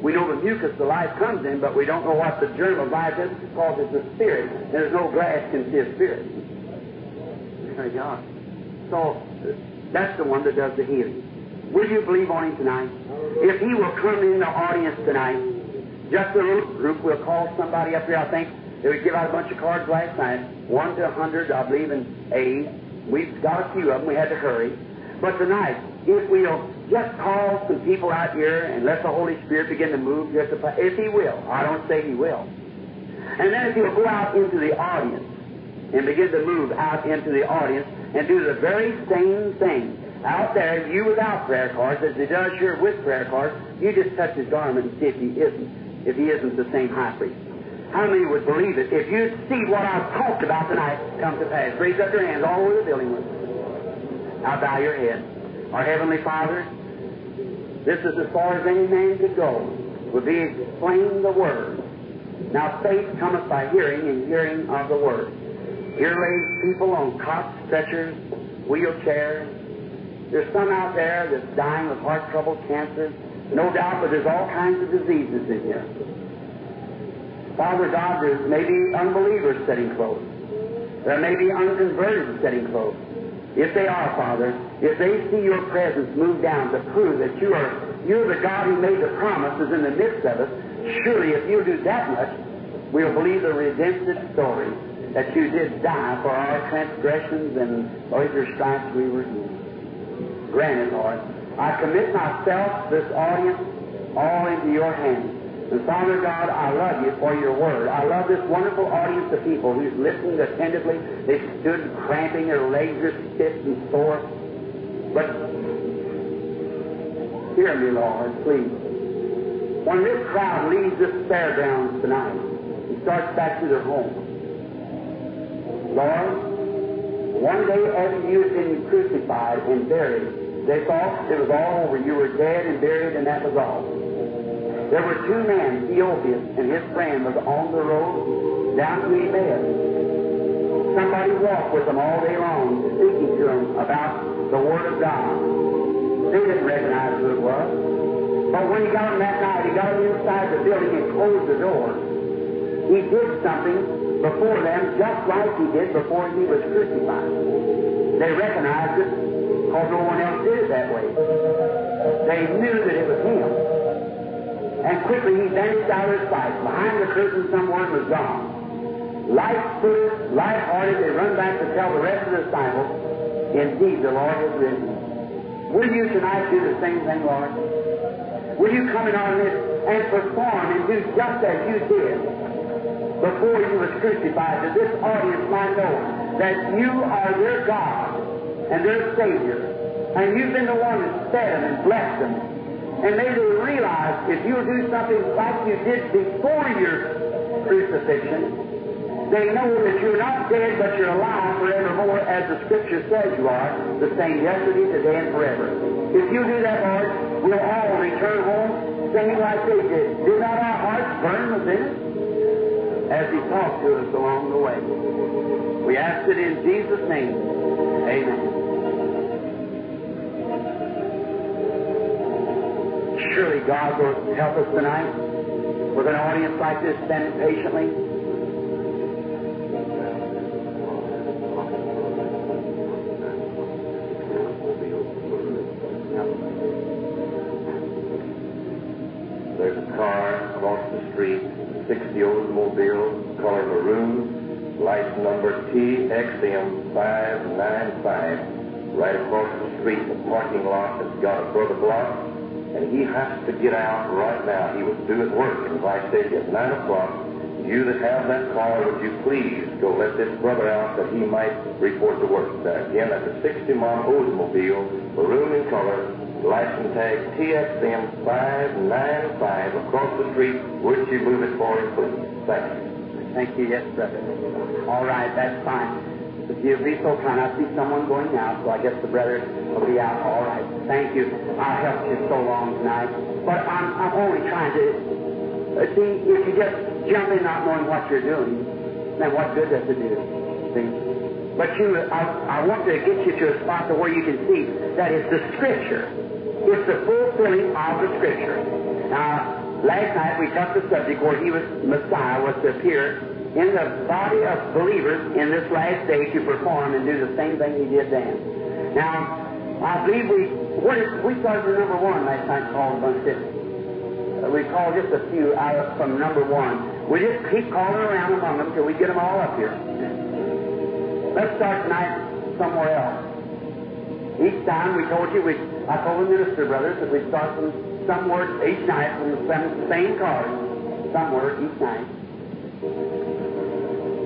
We know the mucus the life comes in, but we don't know what the germ of life is because it's a spirit. There's no glass can see a spirit. You are. So that's the one that does the healing. Will you believe on him tonight? If he will come in the audience tonight, just a little group, we'll call somebody up here. I think they would give out a bunch of cards last night, one to a hundred, I believe in A. We've got a few of them. We had to hurry. But tonight, if we'll just call some people out here and let the Holy Spirit begin to move just if He will. I don't say He will. And then if He'll go out into the audience and begin to move out into the audience and do the very same thing. Out there, you without prayer cards, as He does here with prayer cards, you just touch His garment and see if He isn't, if He isn't the same high priest. How many would believe it? If you'd see what I've talked about tonight come to pass, raise up your hands all over the building with. Now bow your head. Our Heavenly Father, this is as far as any man could go. would be explain the Word. Now faith cometh by hearing, and hearing of the Word. Here lays people on cots, stretchers, wheelchairs. There's some out there that's dying of heart trouble, cancer. No doubt, but there's all kinds of diseases in here. Father God, there may be unbelievers sitting close. There may be unconverted sitting close. If they are, Father, if they see your presence move down to prove that you are you're the God who made the promises in the midst of us, surely if you do that much, we'll believe the redemptive story that you did die for our transgressions and by your stripes we were healed. Granted, Lord, I commit myself, this audience, all into your hands. And Father God, I love you for your word. I love this wonderful audience of people who's listening attentively. They stood cramping, their legs are stiff and sore. But hear me, Lord, please. When this crowd leaves this fairgrounds tonight and starts back to their home, Lord, one day after you have been crucified and buried, they thought it was all over. You were dead and buried, and that was all. There were two men, Theophilus and his friend, was on the road down to Emmaus. Somebody walked with them all day long, speaking to them about the Word of God. They didn't recognize who it was. But when he got them that night, he got them inside the building and closed the door. He did something before them just like he did before he was crucified. They recognized it because no one else did it that way. They knew that it was him. And quickly he vanished out of sight. Behind the curtain someone was gone. Light-footed, light-hearted, they run back to tell the rest of the disciples, indeed the Lord has risen. Will you tonight do the same thing, Lord? Will you come in on this and perform and do just as you did before you was crucified, that this audience might know that you are their God and their Savior, and you've been the one that fed them and blessed them. And they will realize if you do something like you did before your crucifixion, they know that you're not dead, but you're alive forevermore, as the Scripture says you are, the same yesterday, today, and forever. If you do that, Lord, we'll all return home singing like they did. Did not our hearts burn within us? As He talked to us along the way. We ask it in Jesus' name. Amen. Surely God will help us tonight with an audience like this standing patiently. There's a car across the street, 60 Oldsmobile, color maroon, license number TXM595. Right across the street, the parking lot has got a brother block, and he has to get out right now. He was due at work in Vice City at 9 o'clock. You that have that car, would you please go let this brother out that he might report to work? Uh, again, that's a 60 model Oldsmobile, maroon in color, license tag TXM 595 across the street. Would you move it for him, please? Thank you. Thank you, yes, brother. All right, that's fine. If you'll be so kind, I see someone going out, so I guess the brother will be out. All right, thank you. I helped you so long tonight, but I'm, I'm only trying to uh, see if you just jump in not knowing what you're doing, then what good does it do? See? But you, I, I want to get you to a spot to where you can see that it's the Scripture. It's the fulfilling of the Scripture. Now, last night we took the subject where he was Messiah was to appear in the body of believers in this last day to perform and do the same thing he did then. Now, I believe we we started with number one last night called a bunch of we called just a few out from number one. We just keep calling around among them till we get them all up here. Let's start tonight somewhere else. Each time we told you, we, I told the minister brothers that we'd start from somewhere each night from the same, card, somewhere each night.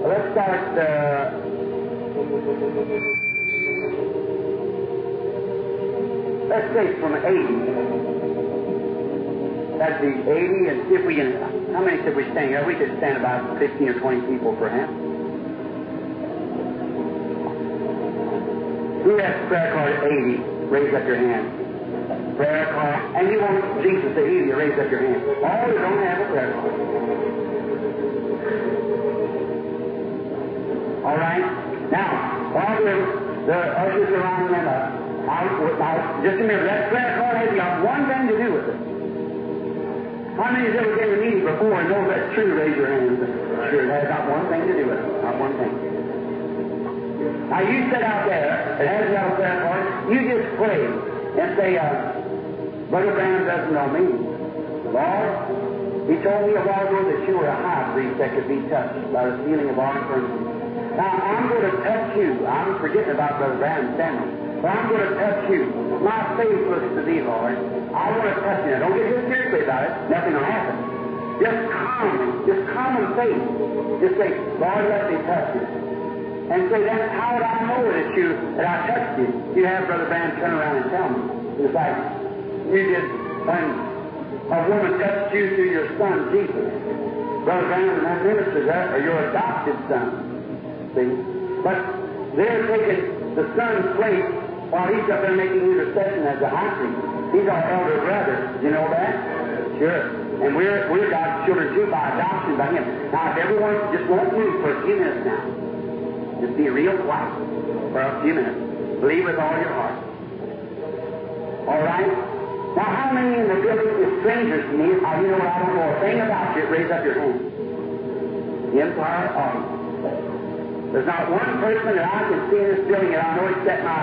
Let's start. Uh, let's say from 80. That'd be 80, and if we can. How many could we stand here? We could stand about 15 or 20 people, perhaps. Who has prayer card 80? Raise up your hand. Prayer card, and you want Jesus to heal you, raise up your hand. All who don't have a prayer card. All right? Now, while the, the ushers are lining them up, I, I, just remember, that prayer card has got one thing to do with it. How many has ever been to meeting before and know that's true? Raise your hand. Sure, it has got one thing to do with it. Not one thing. Now you sit out there, it has a prayer card, you just pray and say, uh, Brother Branham doesn't know me. Lord, he told me a while ago that you were a high priest that could be touched by the feeling of our infirmity. Now I'm going to touch you. I'm forgetting about Brother Branham's family. But I'm going to touch you. My faith looks to thee, Lord. I want to touch you. Don't get too seriously about it. Nothing will happen. Just calmly, just common faith. Just say, Lord, let me touch you. And say, then how would I know that you, that I touched you? You have Brother Branham turn around and tell me. It's like did when a woman touched you through your son, Jesus. Brother and that minister there are your adopted son. See? But they're taking the son's place while he's up there making intercession as a high priest. He's our elder brother. You know that? Sure. And we're, we're God's children too by adoption by him. Now, if everyone just won't move for a few minutes now, just be real quiet for a few minutes. Believe with all your heart. All right? Now, how many in the building is strangers to me? Uh, you know what? I don't know a thing about you. Raise up your hand. The entire audience. There's not one person that I can see in this building that I know except my,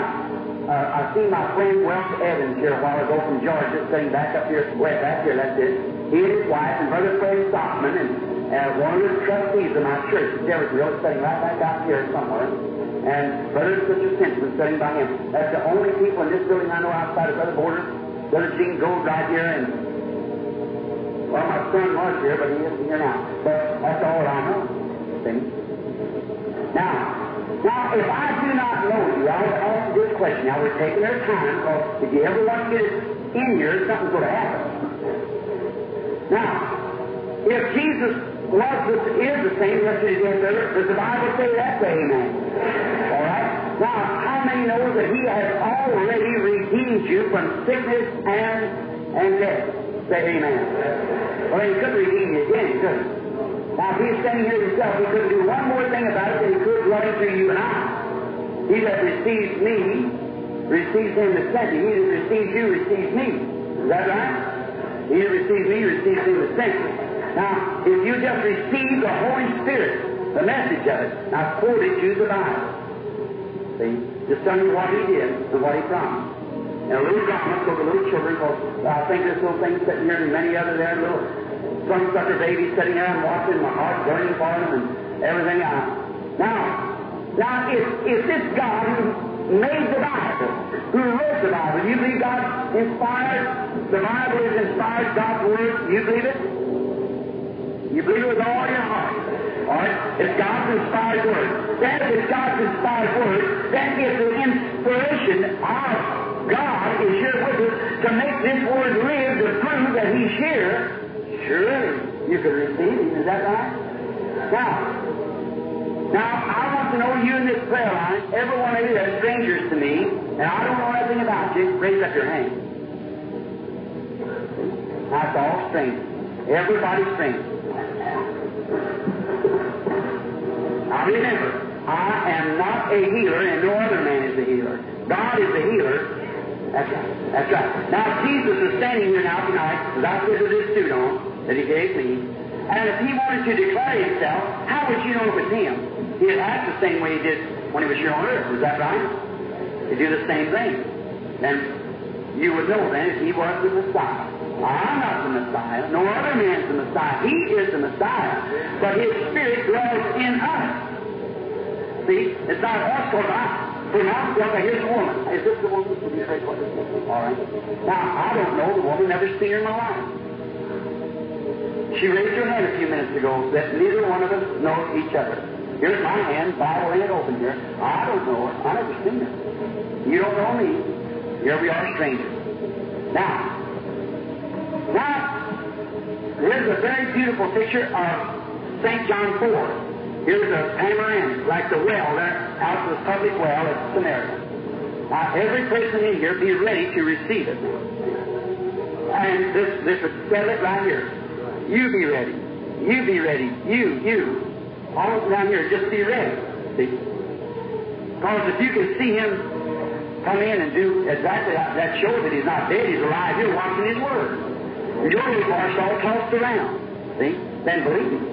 uh, I see my friend Welch Evans here a while ago from Georgia sitting back up here, way back here, that's it. He and his wife and Brother Fred Sothmann and uh, one of the trustees of my church, Jeffersonville, sitting right back out here somewhere. And Brother and Sister Simpson sitting by him. That's the only people in this building I know outside of Brother Borders. Brother Gene Goad right here and well, my son was here, but he isn't here now. But that's all I know. See? Now, now, if I do not know you, I'll ask this question. Now, we're taking our time, because if you ever want to get in here, something's going to happen. Now, if Jesus was is the same yesterday, today, forever, does the Bible say that? Say amen. All right? Now, many know that He has already redeemed you from sickness and, and death? Say amen. Well, He couldn't redeem you again, he couldn't. Now, if he's standing here himself, he couldn't do one more thing about it he could running through you and I. He that receives me receives him that sent me. He that receives you receives me. Is that right? He that receives me receives him that sent me. Now, if you just receive the Holy Spirit, the message of it, I've quoted you the Bible. See? Just telling you what he did and what he promised. And a little drama for the little children, because I think little thing sitting here and many other there, little some sucker baby sitting there and watching my heart burning for them and everything else. Now, now if, if this God who made the Bible, who wrote the Bible, you believe God inspired, the Bible is inspired God's Word, you believe it? You believe it with all your heart. All right? It's God's inspired Word. Then if God's inspired Word, then if the inspiration of God is here with us to make this Word live to prove that He's here, Sure, you can receive him. Is that right? Now, now I want to know you in this prayer line. Every one of you are strangers to me, and I don't know anything about you. Raise up your hand. That's all strangers. Everybody's strangers. Remember, I am not a healer, and no other man is a healer. God is the healer. That's right. That's right. Now Jesus is standing here now tonight, as I with this suit on that he gave me. And if he wanted to declare himself, how would you know if it's him? He'd act the same way he did when he was here on earth. Is that right? He'd do the same thing. Then you would know then if he was the Messiah. I'm not the Messiah. No other man's the Messiah. He is the Messiah. But his Spirit dwells in us. See? It's not us because I pronounce like here's a woman. Is this the woman? All right. Now, I don't know the woman, never seen her in my life. She raised her hand a few minutes ago that neither one of us knows each other. Here's my hand, Bible ain't open here. I don't know her. I never seen her. You don't know me. Here we are strangers. Now, now, here's a very beautiful picture of St. John 4. Here's a panoramic, like the well there, out of the public well at Samaria. Now, every person in here be ready to receive it. And this, this would settle it right here. You be ready. You be ready. You, you. All down here, just be ready. Because if you can see him come in and do exactly that, that shows that he's not dead, he's alive. You're watching his word. Your part's all tossed around. See? Then believe him.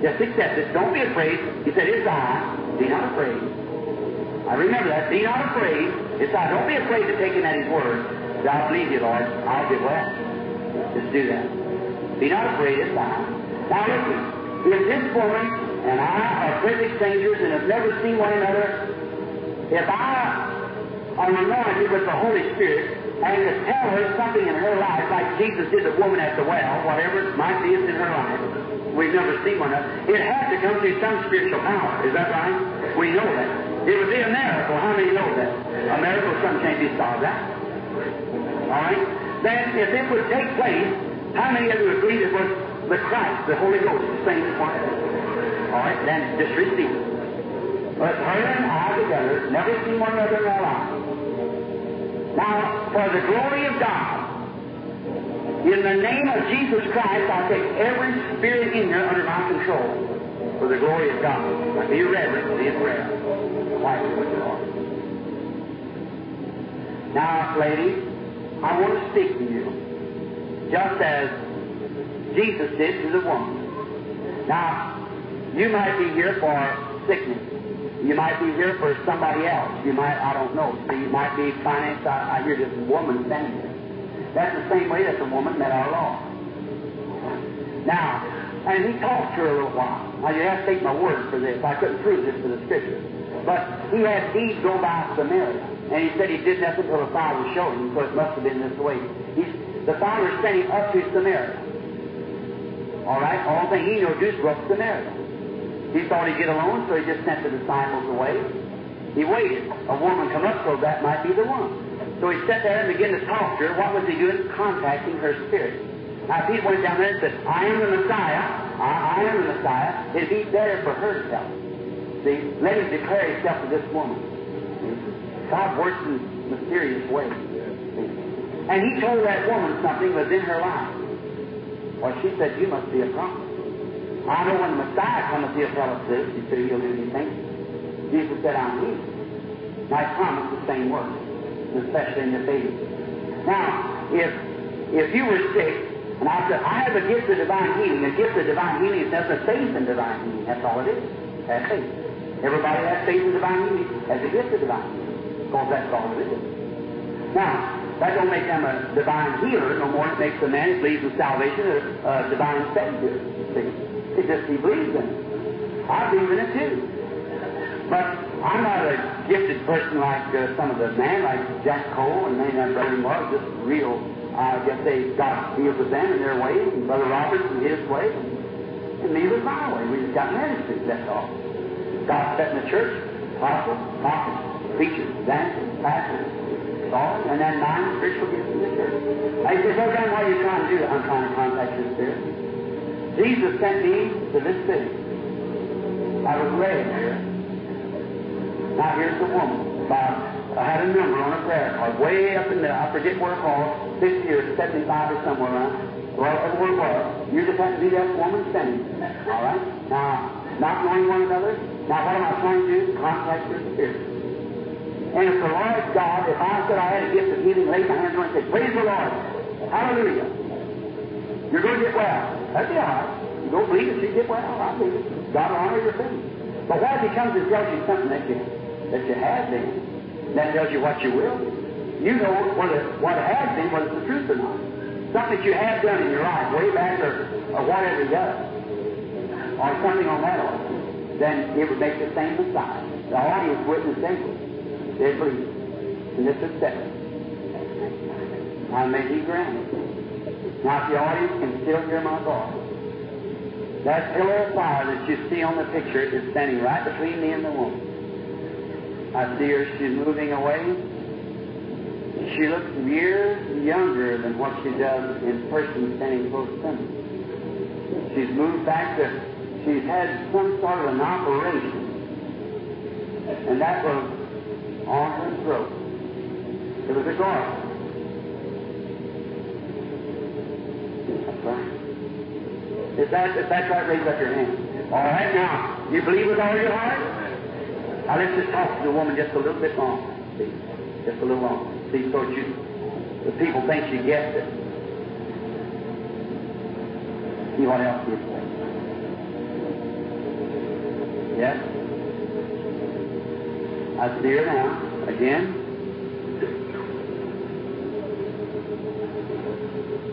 Just accept it. Don't be afraid. He said, It's I. Be not afraid. I remember that. Be not afraid. It's I. Don't be afraid to take him at his word. I believe you, Lord. I'll get well. Just do that. Be not afraid. It's I. Now listen. If this woman and I are perfect strangers and have never seen one another, if I am anointed with the Holy Spirit and to tell her something in her life, like Jesus did the woman at the well, whatever it might be, it's in her life. We've never seen one of It had to come through some spiritual power. Is that right? We know that. It would be a miracle. How many know that? A miracle, something can't be solved, right? All right? Then, if it would take place, how many of you agree it was the Christ, the Holy Ghost, the same one? All right, then just receive it. But her and I together never seen one another in our lives. Now, for the glory of God, in the name of Jesus Christ, I take every spirit in here under my control. For the glory of God. Now be reverent, be in prayer. Quiet with the. Now, ladies, I want to speak to you just as Jesus did to the woman. Now, you might be here for sickness. You might be here for somebody else. You might, I don't know. So you might be financed. I, I hear this woman standing here. That's the same way that the woman met our Lord. Now, and he talked to her a little while. Now, you have to take my word for this. I couldn't prove this to the Scripture. But he had deeds go by Samaria. And he said he did nothing until the Father showed him, so it must have been this way. He's, the Father sent him up to Samaria. All right? All the he knew to to Samaria. He thought he'd get alone, so he just sent the disciples away. He waited. A woman come up, so that might be the one. So he sat there and began to talk to her. What was he doing? Contacting her spirit. Now, he went down there and said, I am the Messiah, I, I am the Messiah, it'd be better for her to tell. See, let him declare himself to this woman. God works in mysterious ways. And he told that woman something was in her life. Well, she said, You must be a prophet. I know when the Messiah cometh, he'll tell us this. He said, He'll do things. Jesus said, I'm he. I promise the same word, especially in your baby. Now, if if you were sick, and I said, I have a gift of divine healing, a gift of divine healing is just a faith in divine healing. That's all it is. Have faith. Everybody has faith in divine healing as a gift of divine healing. Because that's all it is. Now, that don't make them a divine healer no more. It makes the man who believes in salvation a, a divine savior. See? It just he believes in it. I believe in it too. But I'm not a gifted person like uh, some of the men, like Jack Coe and many of that brother was, just real. I guess they got deals with them in their way, and Brother Roberts in his way, and me was my way. We just got ministries, that's all. God set in the church, apostles, prophets, preachers, evangelists, pastors, all, and then nine spiritual gifts in the church. I said, well, then what are you trying to do? I'm trying to contact your spirit. Jesus sent me to this city. I was here. Now here's the woman. About, I had a number on a prayer card, way up in there. I forget where it was. Six years, 75 or somewhere around. Well, where it was. Uh, you just have to be that woman standing. All right? Now, not knowing one another. Now, what am I trying to do? Contact your spirit. And if the Lord God, if I said I had a gift of healing, laid my hands on it and said, Praise the Lord. Hallelujah. You're going to get well. All right. You don't believe it, you get well. I believe it. God will honor your faith. But why if He comes and tells you something that you that you have been, that tells you what you will? You know whether what has been, whether it's the truth or not. Something that you have done in your life, way back or, or whatever you done, or something on that order, then it would make the same Messiah. The audience witnessed anyway. They believe. And this is second. I may be granted. Now, if the audience can still hear my voice, that pillar of fire that you see on the picture is standing right between me and the woman. I see her, she's moving away. She looks years younger than what she does in person standing close to me. She's moved back to, she's had some sort of an operation. And that was on her throat. It was a garment. That's right. If, that, if that's right, raise up your hand. All right, now, you believe with all your heart? Now, let's just talk to the woman just a little bit longer. Just a little longer. See, so you, the people think she gets it. See what else you say. Yes? I see her now. Again.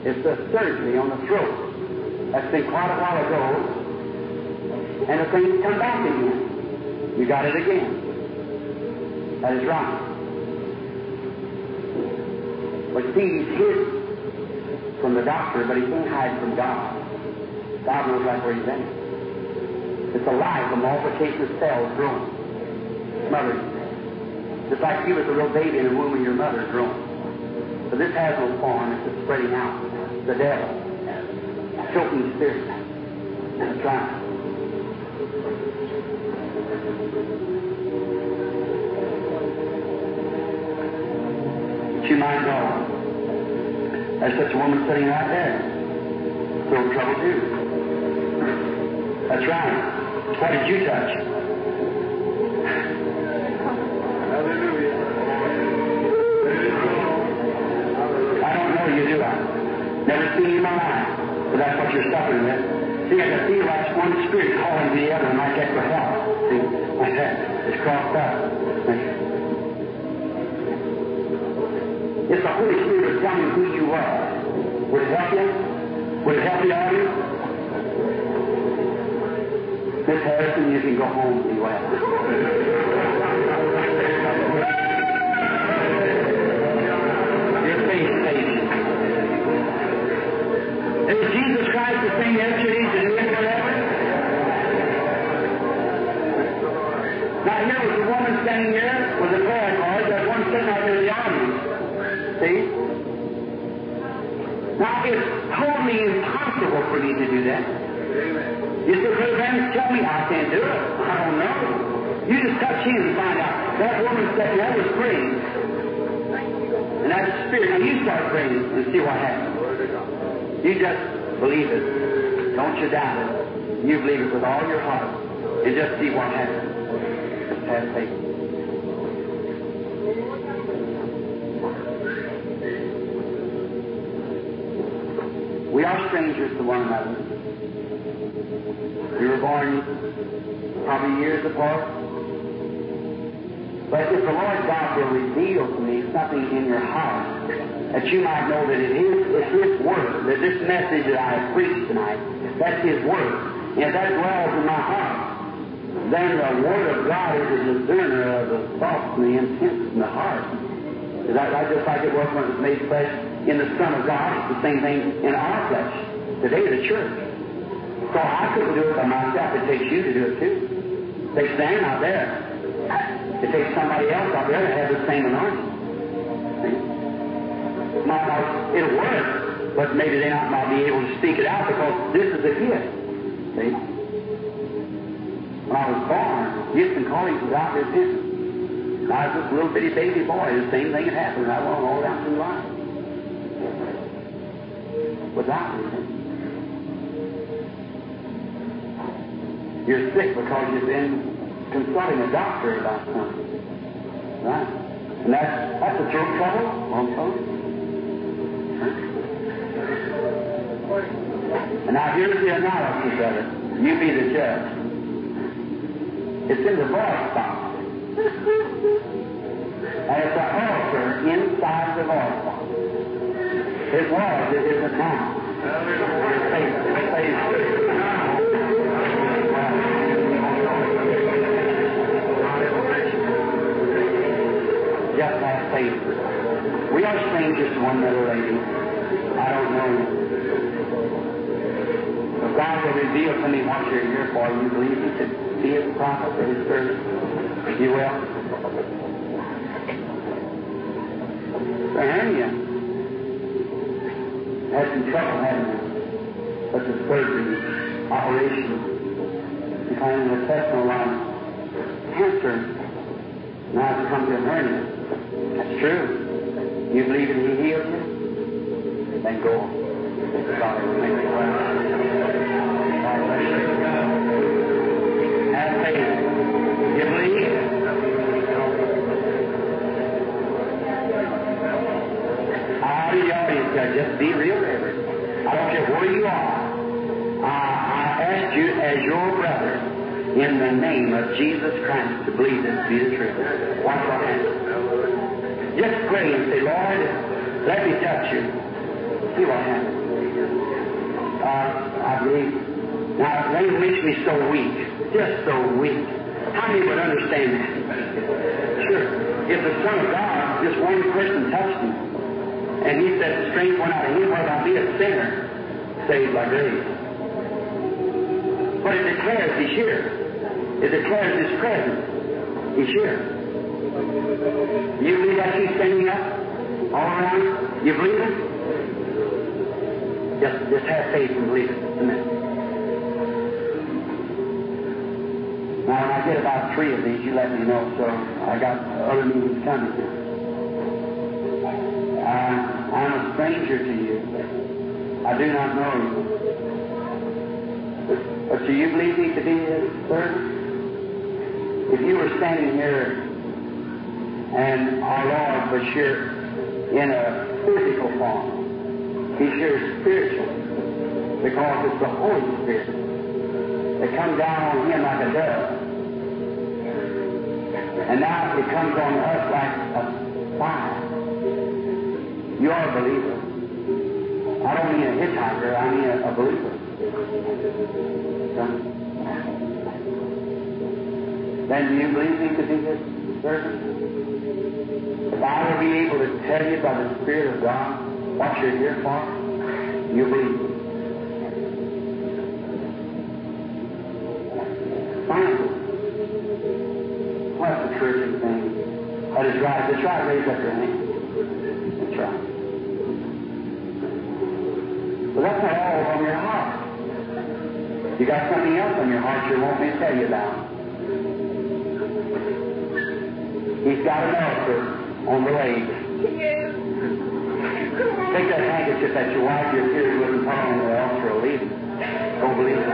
It's a surgery on the throat. That's been quite a while ago. And the thing's come back again. You got it again. That is right. But see, he's hid from the doctor, but he can't hide from God. God knows right where he's at. It's a life, a multiplication of cells growing. Mother, just like you was a little baby in the womb of your mother growing. But this has no form, it's just spreading out. The devil. Choking spirit. That's right. But you might know. There's such a woman sitting right there. Still trouble too. That's right. What did you touch? Never seen you in my life. But that's what you're suffering with. See, I feel like one spirit calling to the other and I get for help. See, like that. It's crossed up. It's the Holy Spirit telling you who you are. Would it help you? Would it help you out here? Miss Harrison, you can go home and be well. It's totally impossible for me to do that. You say, Brother Branham, tell me I can't do it. I don't know. You just touch him and find out. That woman sitting there was praying. And that spirit, now you start praying and see what happens. You just believe it. Don't you doubt it. You believe it with all your heart. And just see what happens. Have faith. We are strangers to one another. We were born probably years apart. But if the Lord God will reveal to me something in your heart that you might know that it is it's His Word, that this message that I preached tonight, that's His Word. And if that dwells in my heart, then the Word of God is a discerner of the thoughts and the intents in the heart. Is that right? Just like it was when it was made flesh in the Son of God, it's the same thing in our flesh. Today, the church. So I couldn't do it by myself. It takes you to do it too. Takes them out there. It takes somebody else out there to have the same anointing. Not, it'll work, but maybe they might not be able to speak it out because this is a gift. See? When I was born, gifts and callings without repentance. I was just a little bitty baby boy. The same thing had happened. I went all down through life. Without repentance. You're sick because you've been consulting a doctor about something. Right? And that's, that's a throat trouble on phone. And now here's the analysis of it. You be the judge. It's in the voice box. And it's an ulcer inside the voice box. It was, it isn't now. Just have faith. We are strangers to one another, lady. I don't know you. God will reveal to me what you're here for, you believe He could be His prophet or His servant? You will. The hernia had some trouble having such as surgery, operation, kind of intestinal line, cancer. Now it's come to a hernia. That's true. You believe that He healed you? Then go. God you. Have faith. You believe? Audience there, just be real reverent. I don't care where you are. I, ask you as your brother, in the name of Jesus Christ, to believe this to be the truth. Watch your hands. Just pray and say, Lord, let me touch you. See what happens. Uh, I believe. Now, they makes me so weak, just so weak. How many would understand that? Sure. If the Son of God, just one person touched him, and he said, strength went out of him, whether I be a sinner, saved by grace. But it declares he's here. It declares his presence. He's here. You believe that he's standing up all around? You believe it? Just, just have faith and believe it. Amen. Now, when I get about three of these, you let me know. So I got other meetings coming. Uh, I'm a stranger to you. I do not know you. But do you believe me to be his servant? If you were standing here and our Lord was here in a physical form, he's here spiritual because it's the Holy Spirit that comes down on him like a dove. And now it comes on us like a fire. You're a believer. I don't mean a hitchhiker, I mean a, a believer. Then do you believe me to be his servant? If I were to be able to tell you by the Spirit of God what you're here for, you believe. Finally, what's the church thing? That is right. That's right. Raise up your hand. That's right. But that's not all on your heart. You got something else on your heart you want me to tell you about. He's got an ulcer on the leg. Take that handkerchief that you wipe your tears and put on the ulcer or leave it. Don't believe it.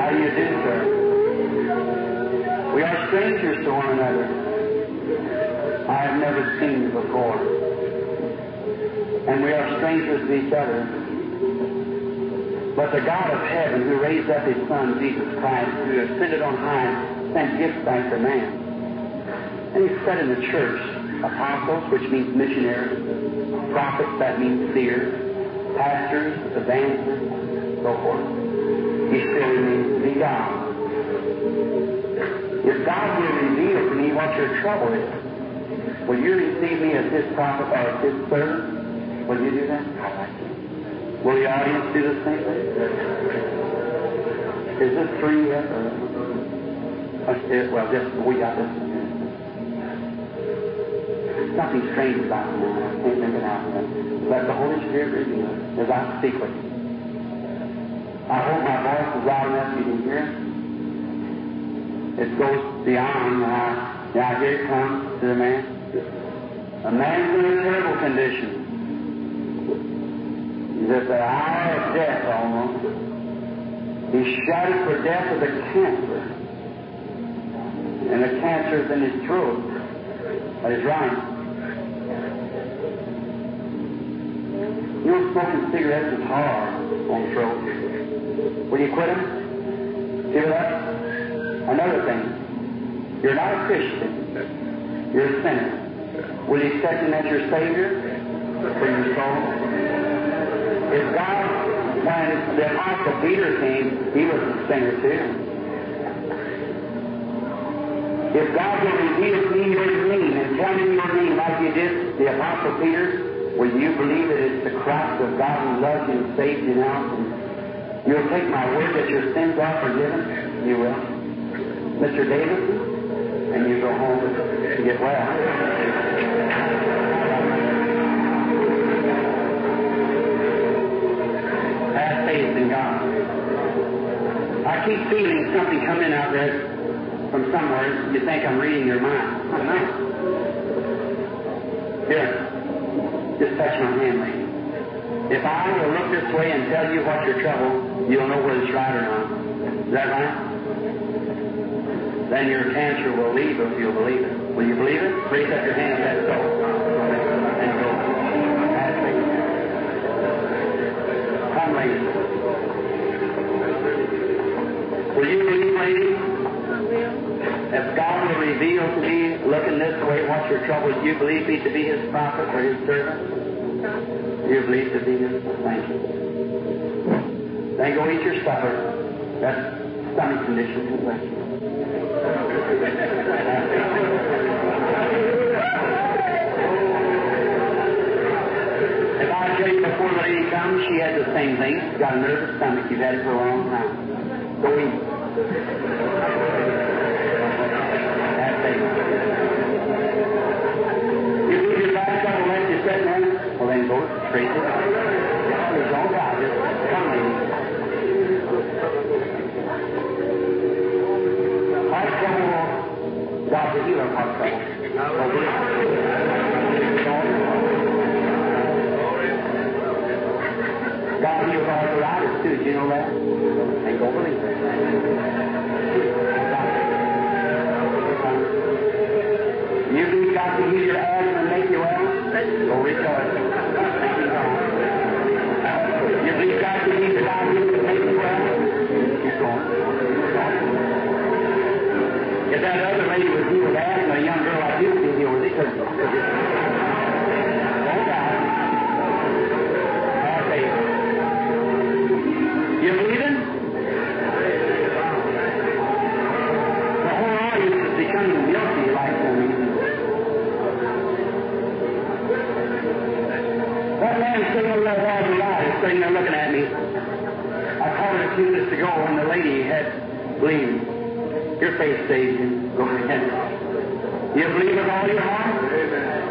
How do you do, sir? We are strangers to one another. Never seen before. And we are strangers to each other. But the God of heaven who raised up his Son, Jesus Christ, who ascended on high, sent gifts back to man. And he said in the church, apostles, which means missionaries, prophets, that means seers, pastors, evangelists, so forth. He still remains to be God. If God will reveal to me what your trouble is, will you receive me as his prophet or as his servant? Will you do that? Will the audience do the same thing? Is this three yet? Or? Uh, well, just we got this. Nothing strange about me. I can't it out. Let the Holy Spirit reveal it as I speak with you. I hope my voice is loud enough you can hear. It goes beyond. Now, now here it comes to the man. A man's in a terrible condition. He's at the hour of death almost. He's shouted for death with a cancer. And the cancer is in his throat. That is right. You know, smoking cigarettes is hard on throat. Will you quit them? Give it? Another thing. You're not a Christian. You're a sinner. Will you accept him as your Savior for your soul? If God, when the Apostle Peter came, he was a sinner too. If God will reveal to me your name and tell me your name like you did the Apostle Peter, will you believe that it's the Christ of God who loves you and saves you now? And you'll take my word that your sins are forgiven? You will. Mr. Davidson? And you go home to get well. I keep feeling something coming out there from somewhere, you think I'm reading your mind. I'm not. Here, just touch my hand, lady. If I will look this way and tell you what's your trouble, you'll know whether it's right or not. Is that right? Then your cancer will leave if you'll believe it. Will you believe it? Raise up your hand. That's so. Will you believe, lady? If God will reveal to me, looking this way, what's your trouble, do you believe me to be His prophet or His servant? Do you believe to be His? Thank you. Then go eat your supper. That's stomach condition. Thank you. If I tell you before the lady comes, she had the same thing. She's got a nervous stomach. You've had it for a long time. Go eat. It. You leave your back trouble left you sitting there? Well, then go straight to God. There's no God. Just come in. Heart trouble. God's a healer of God heals arthritis too. You know that? Believe it. You heal your asthma and make you well? Go rejoice. You. You believe God can heal your diabetes and make you well? Keep going. If that other lady was healed with asthma, a young girl like you be healed with it. Man sitting over there all the light is sitting there looking at me. I called a few minutes ago and the lady had bleeding. Your face stays in. Go ahead. You believe with all your heart? Amen.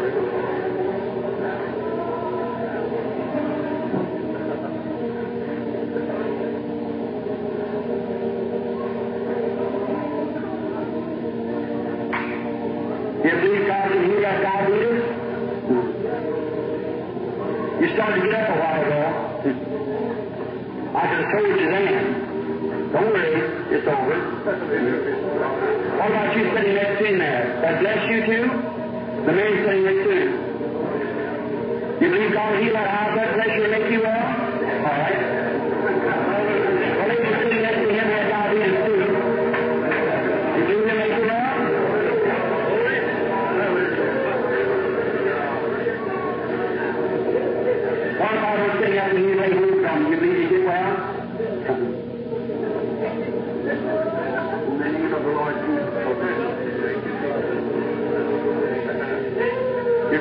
You believe God can heal that You started to get up a while ago. I could have told you then. Don't worry, it's over. What about you sitting next in there? That bless you too? The man sitting next to you. You believe God will heal that high blood pressure and make you well? All right.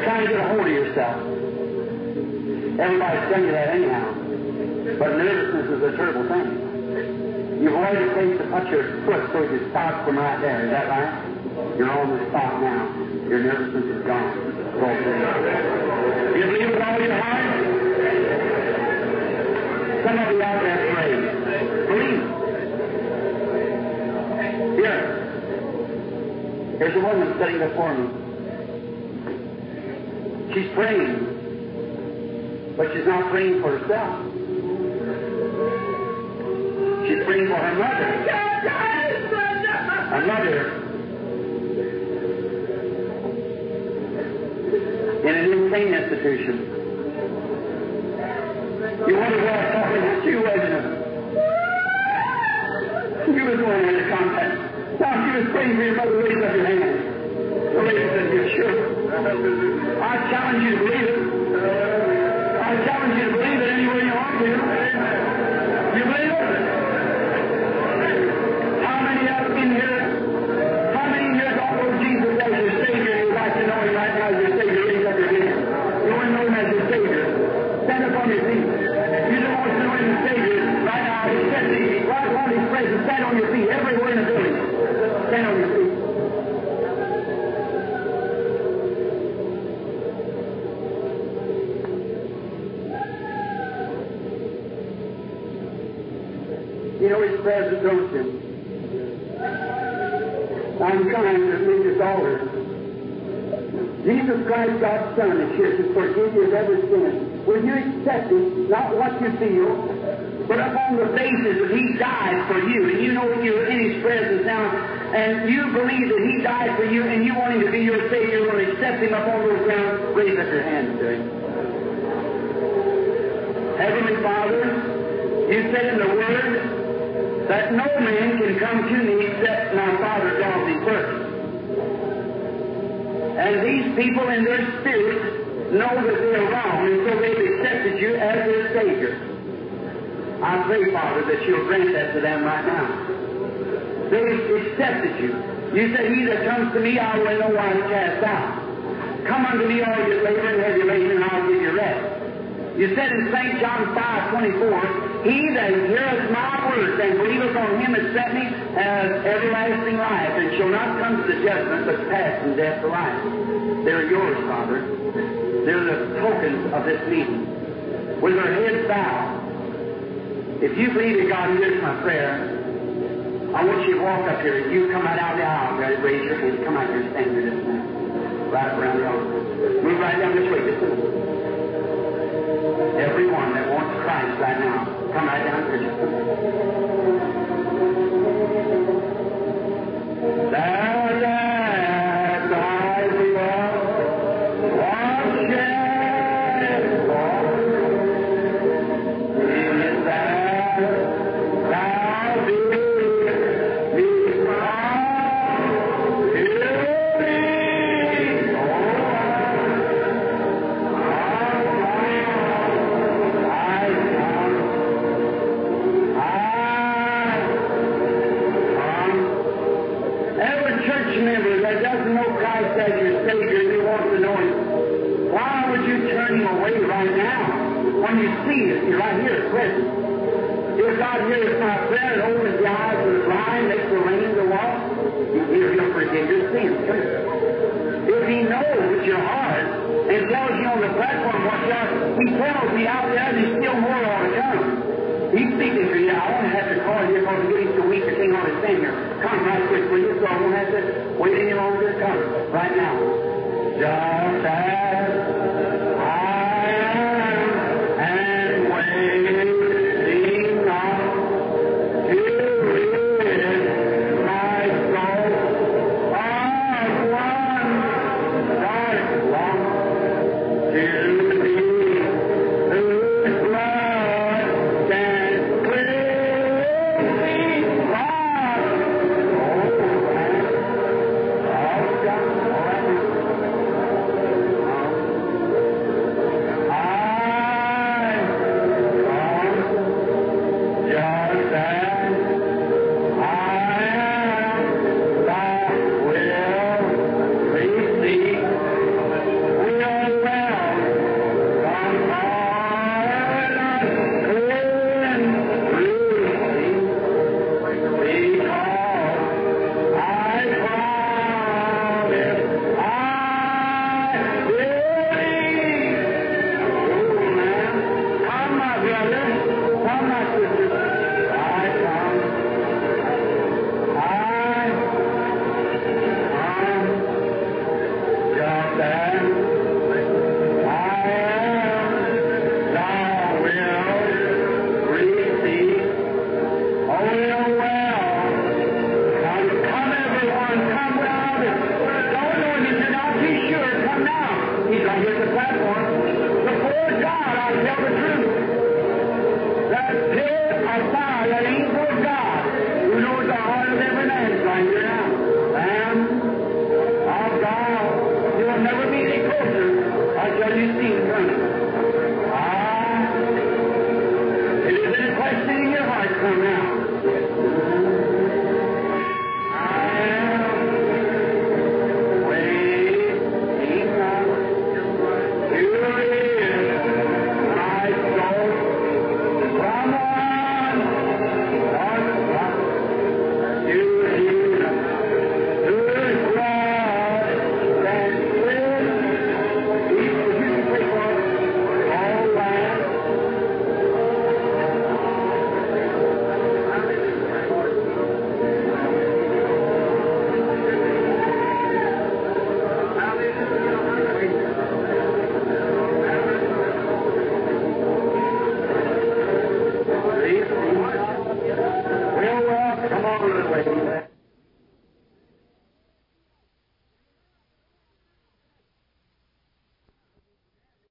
You're trying to get a hold of yourself. Everybody's telling you that anyhow. But nervousness is a terrible thing. You've already taken to touch your foot so you start from right there. Is that right? You're on the spot now. Your nervousness is gone. Go. You believe with all your heart? Some of you out there pray. Believe. Here. Here's a woman sitting before me. She's praying, but she's not praying for herself. She's praying for her mother. Her mother in an insane institution. You wonder what I'm talking to you, wasn't it? You was the one in the contact. Now she was praying for your mother. Raise up your hand. I challenge you to believe it. You you? I'm trying to read this altar. Jesus Christ, God's Son, is here to forgive you of every sin. Will you accept it, not what you feel, but upon the basis that He died for you, and you know that you're in His presence now, and you believe that He died for you, and you want Him to be your Savior, will accept Him upon those grounds, raise up your hands to Him. Heavenly Father, you said in the Word that no man can come to me except my Father draws me first. And these people in their spirit know that they're wrong, and so they've accepted you as their Savior. I pray, Father, that you'll grant that to them right now. They've accepted you. You said, He that comes to me, I will no wise cast out. Come unto me, all you labor and heavy laden, and I'll give you rest. You said in St. John 5 24, He that heareth my words and believeth on him that sent me has everlasting life, and shall not come to the judgment, but pass from death to life. They're yours, Father. They're the tokens of this meeting. With their heads bowed. If you believe that God hears my prayer, I want you to walk up here. And you come right out of the aisle, raise your hand. Come out here and stand here this minute. Right around the altar. Move right down this way. Everyone that wants Christ right now, come right down here. Just a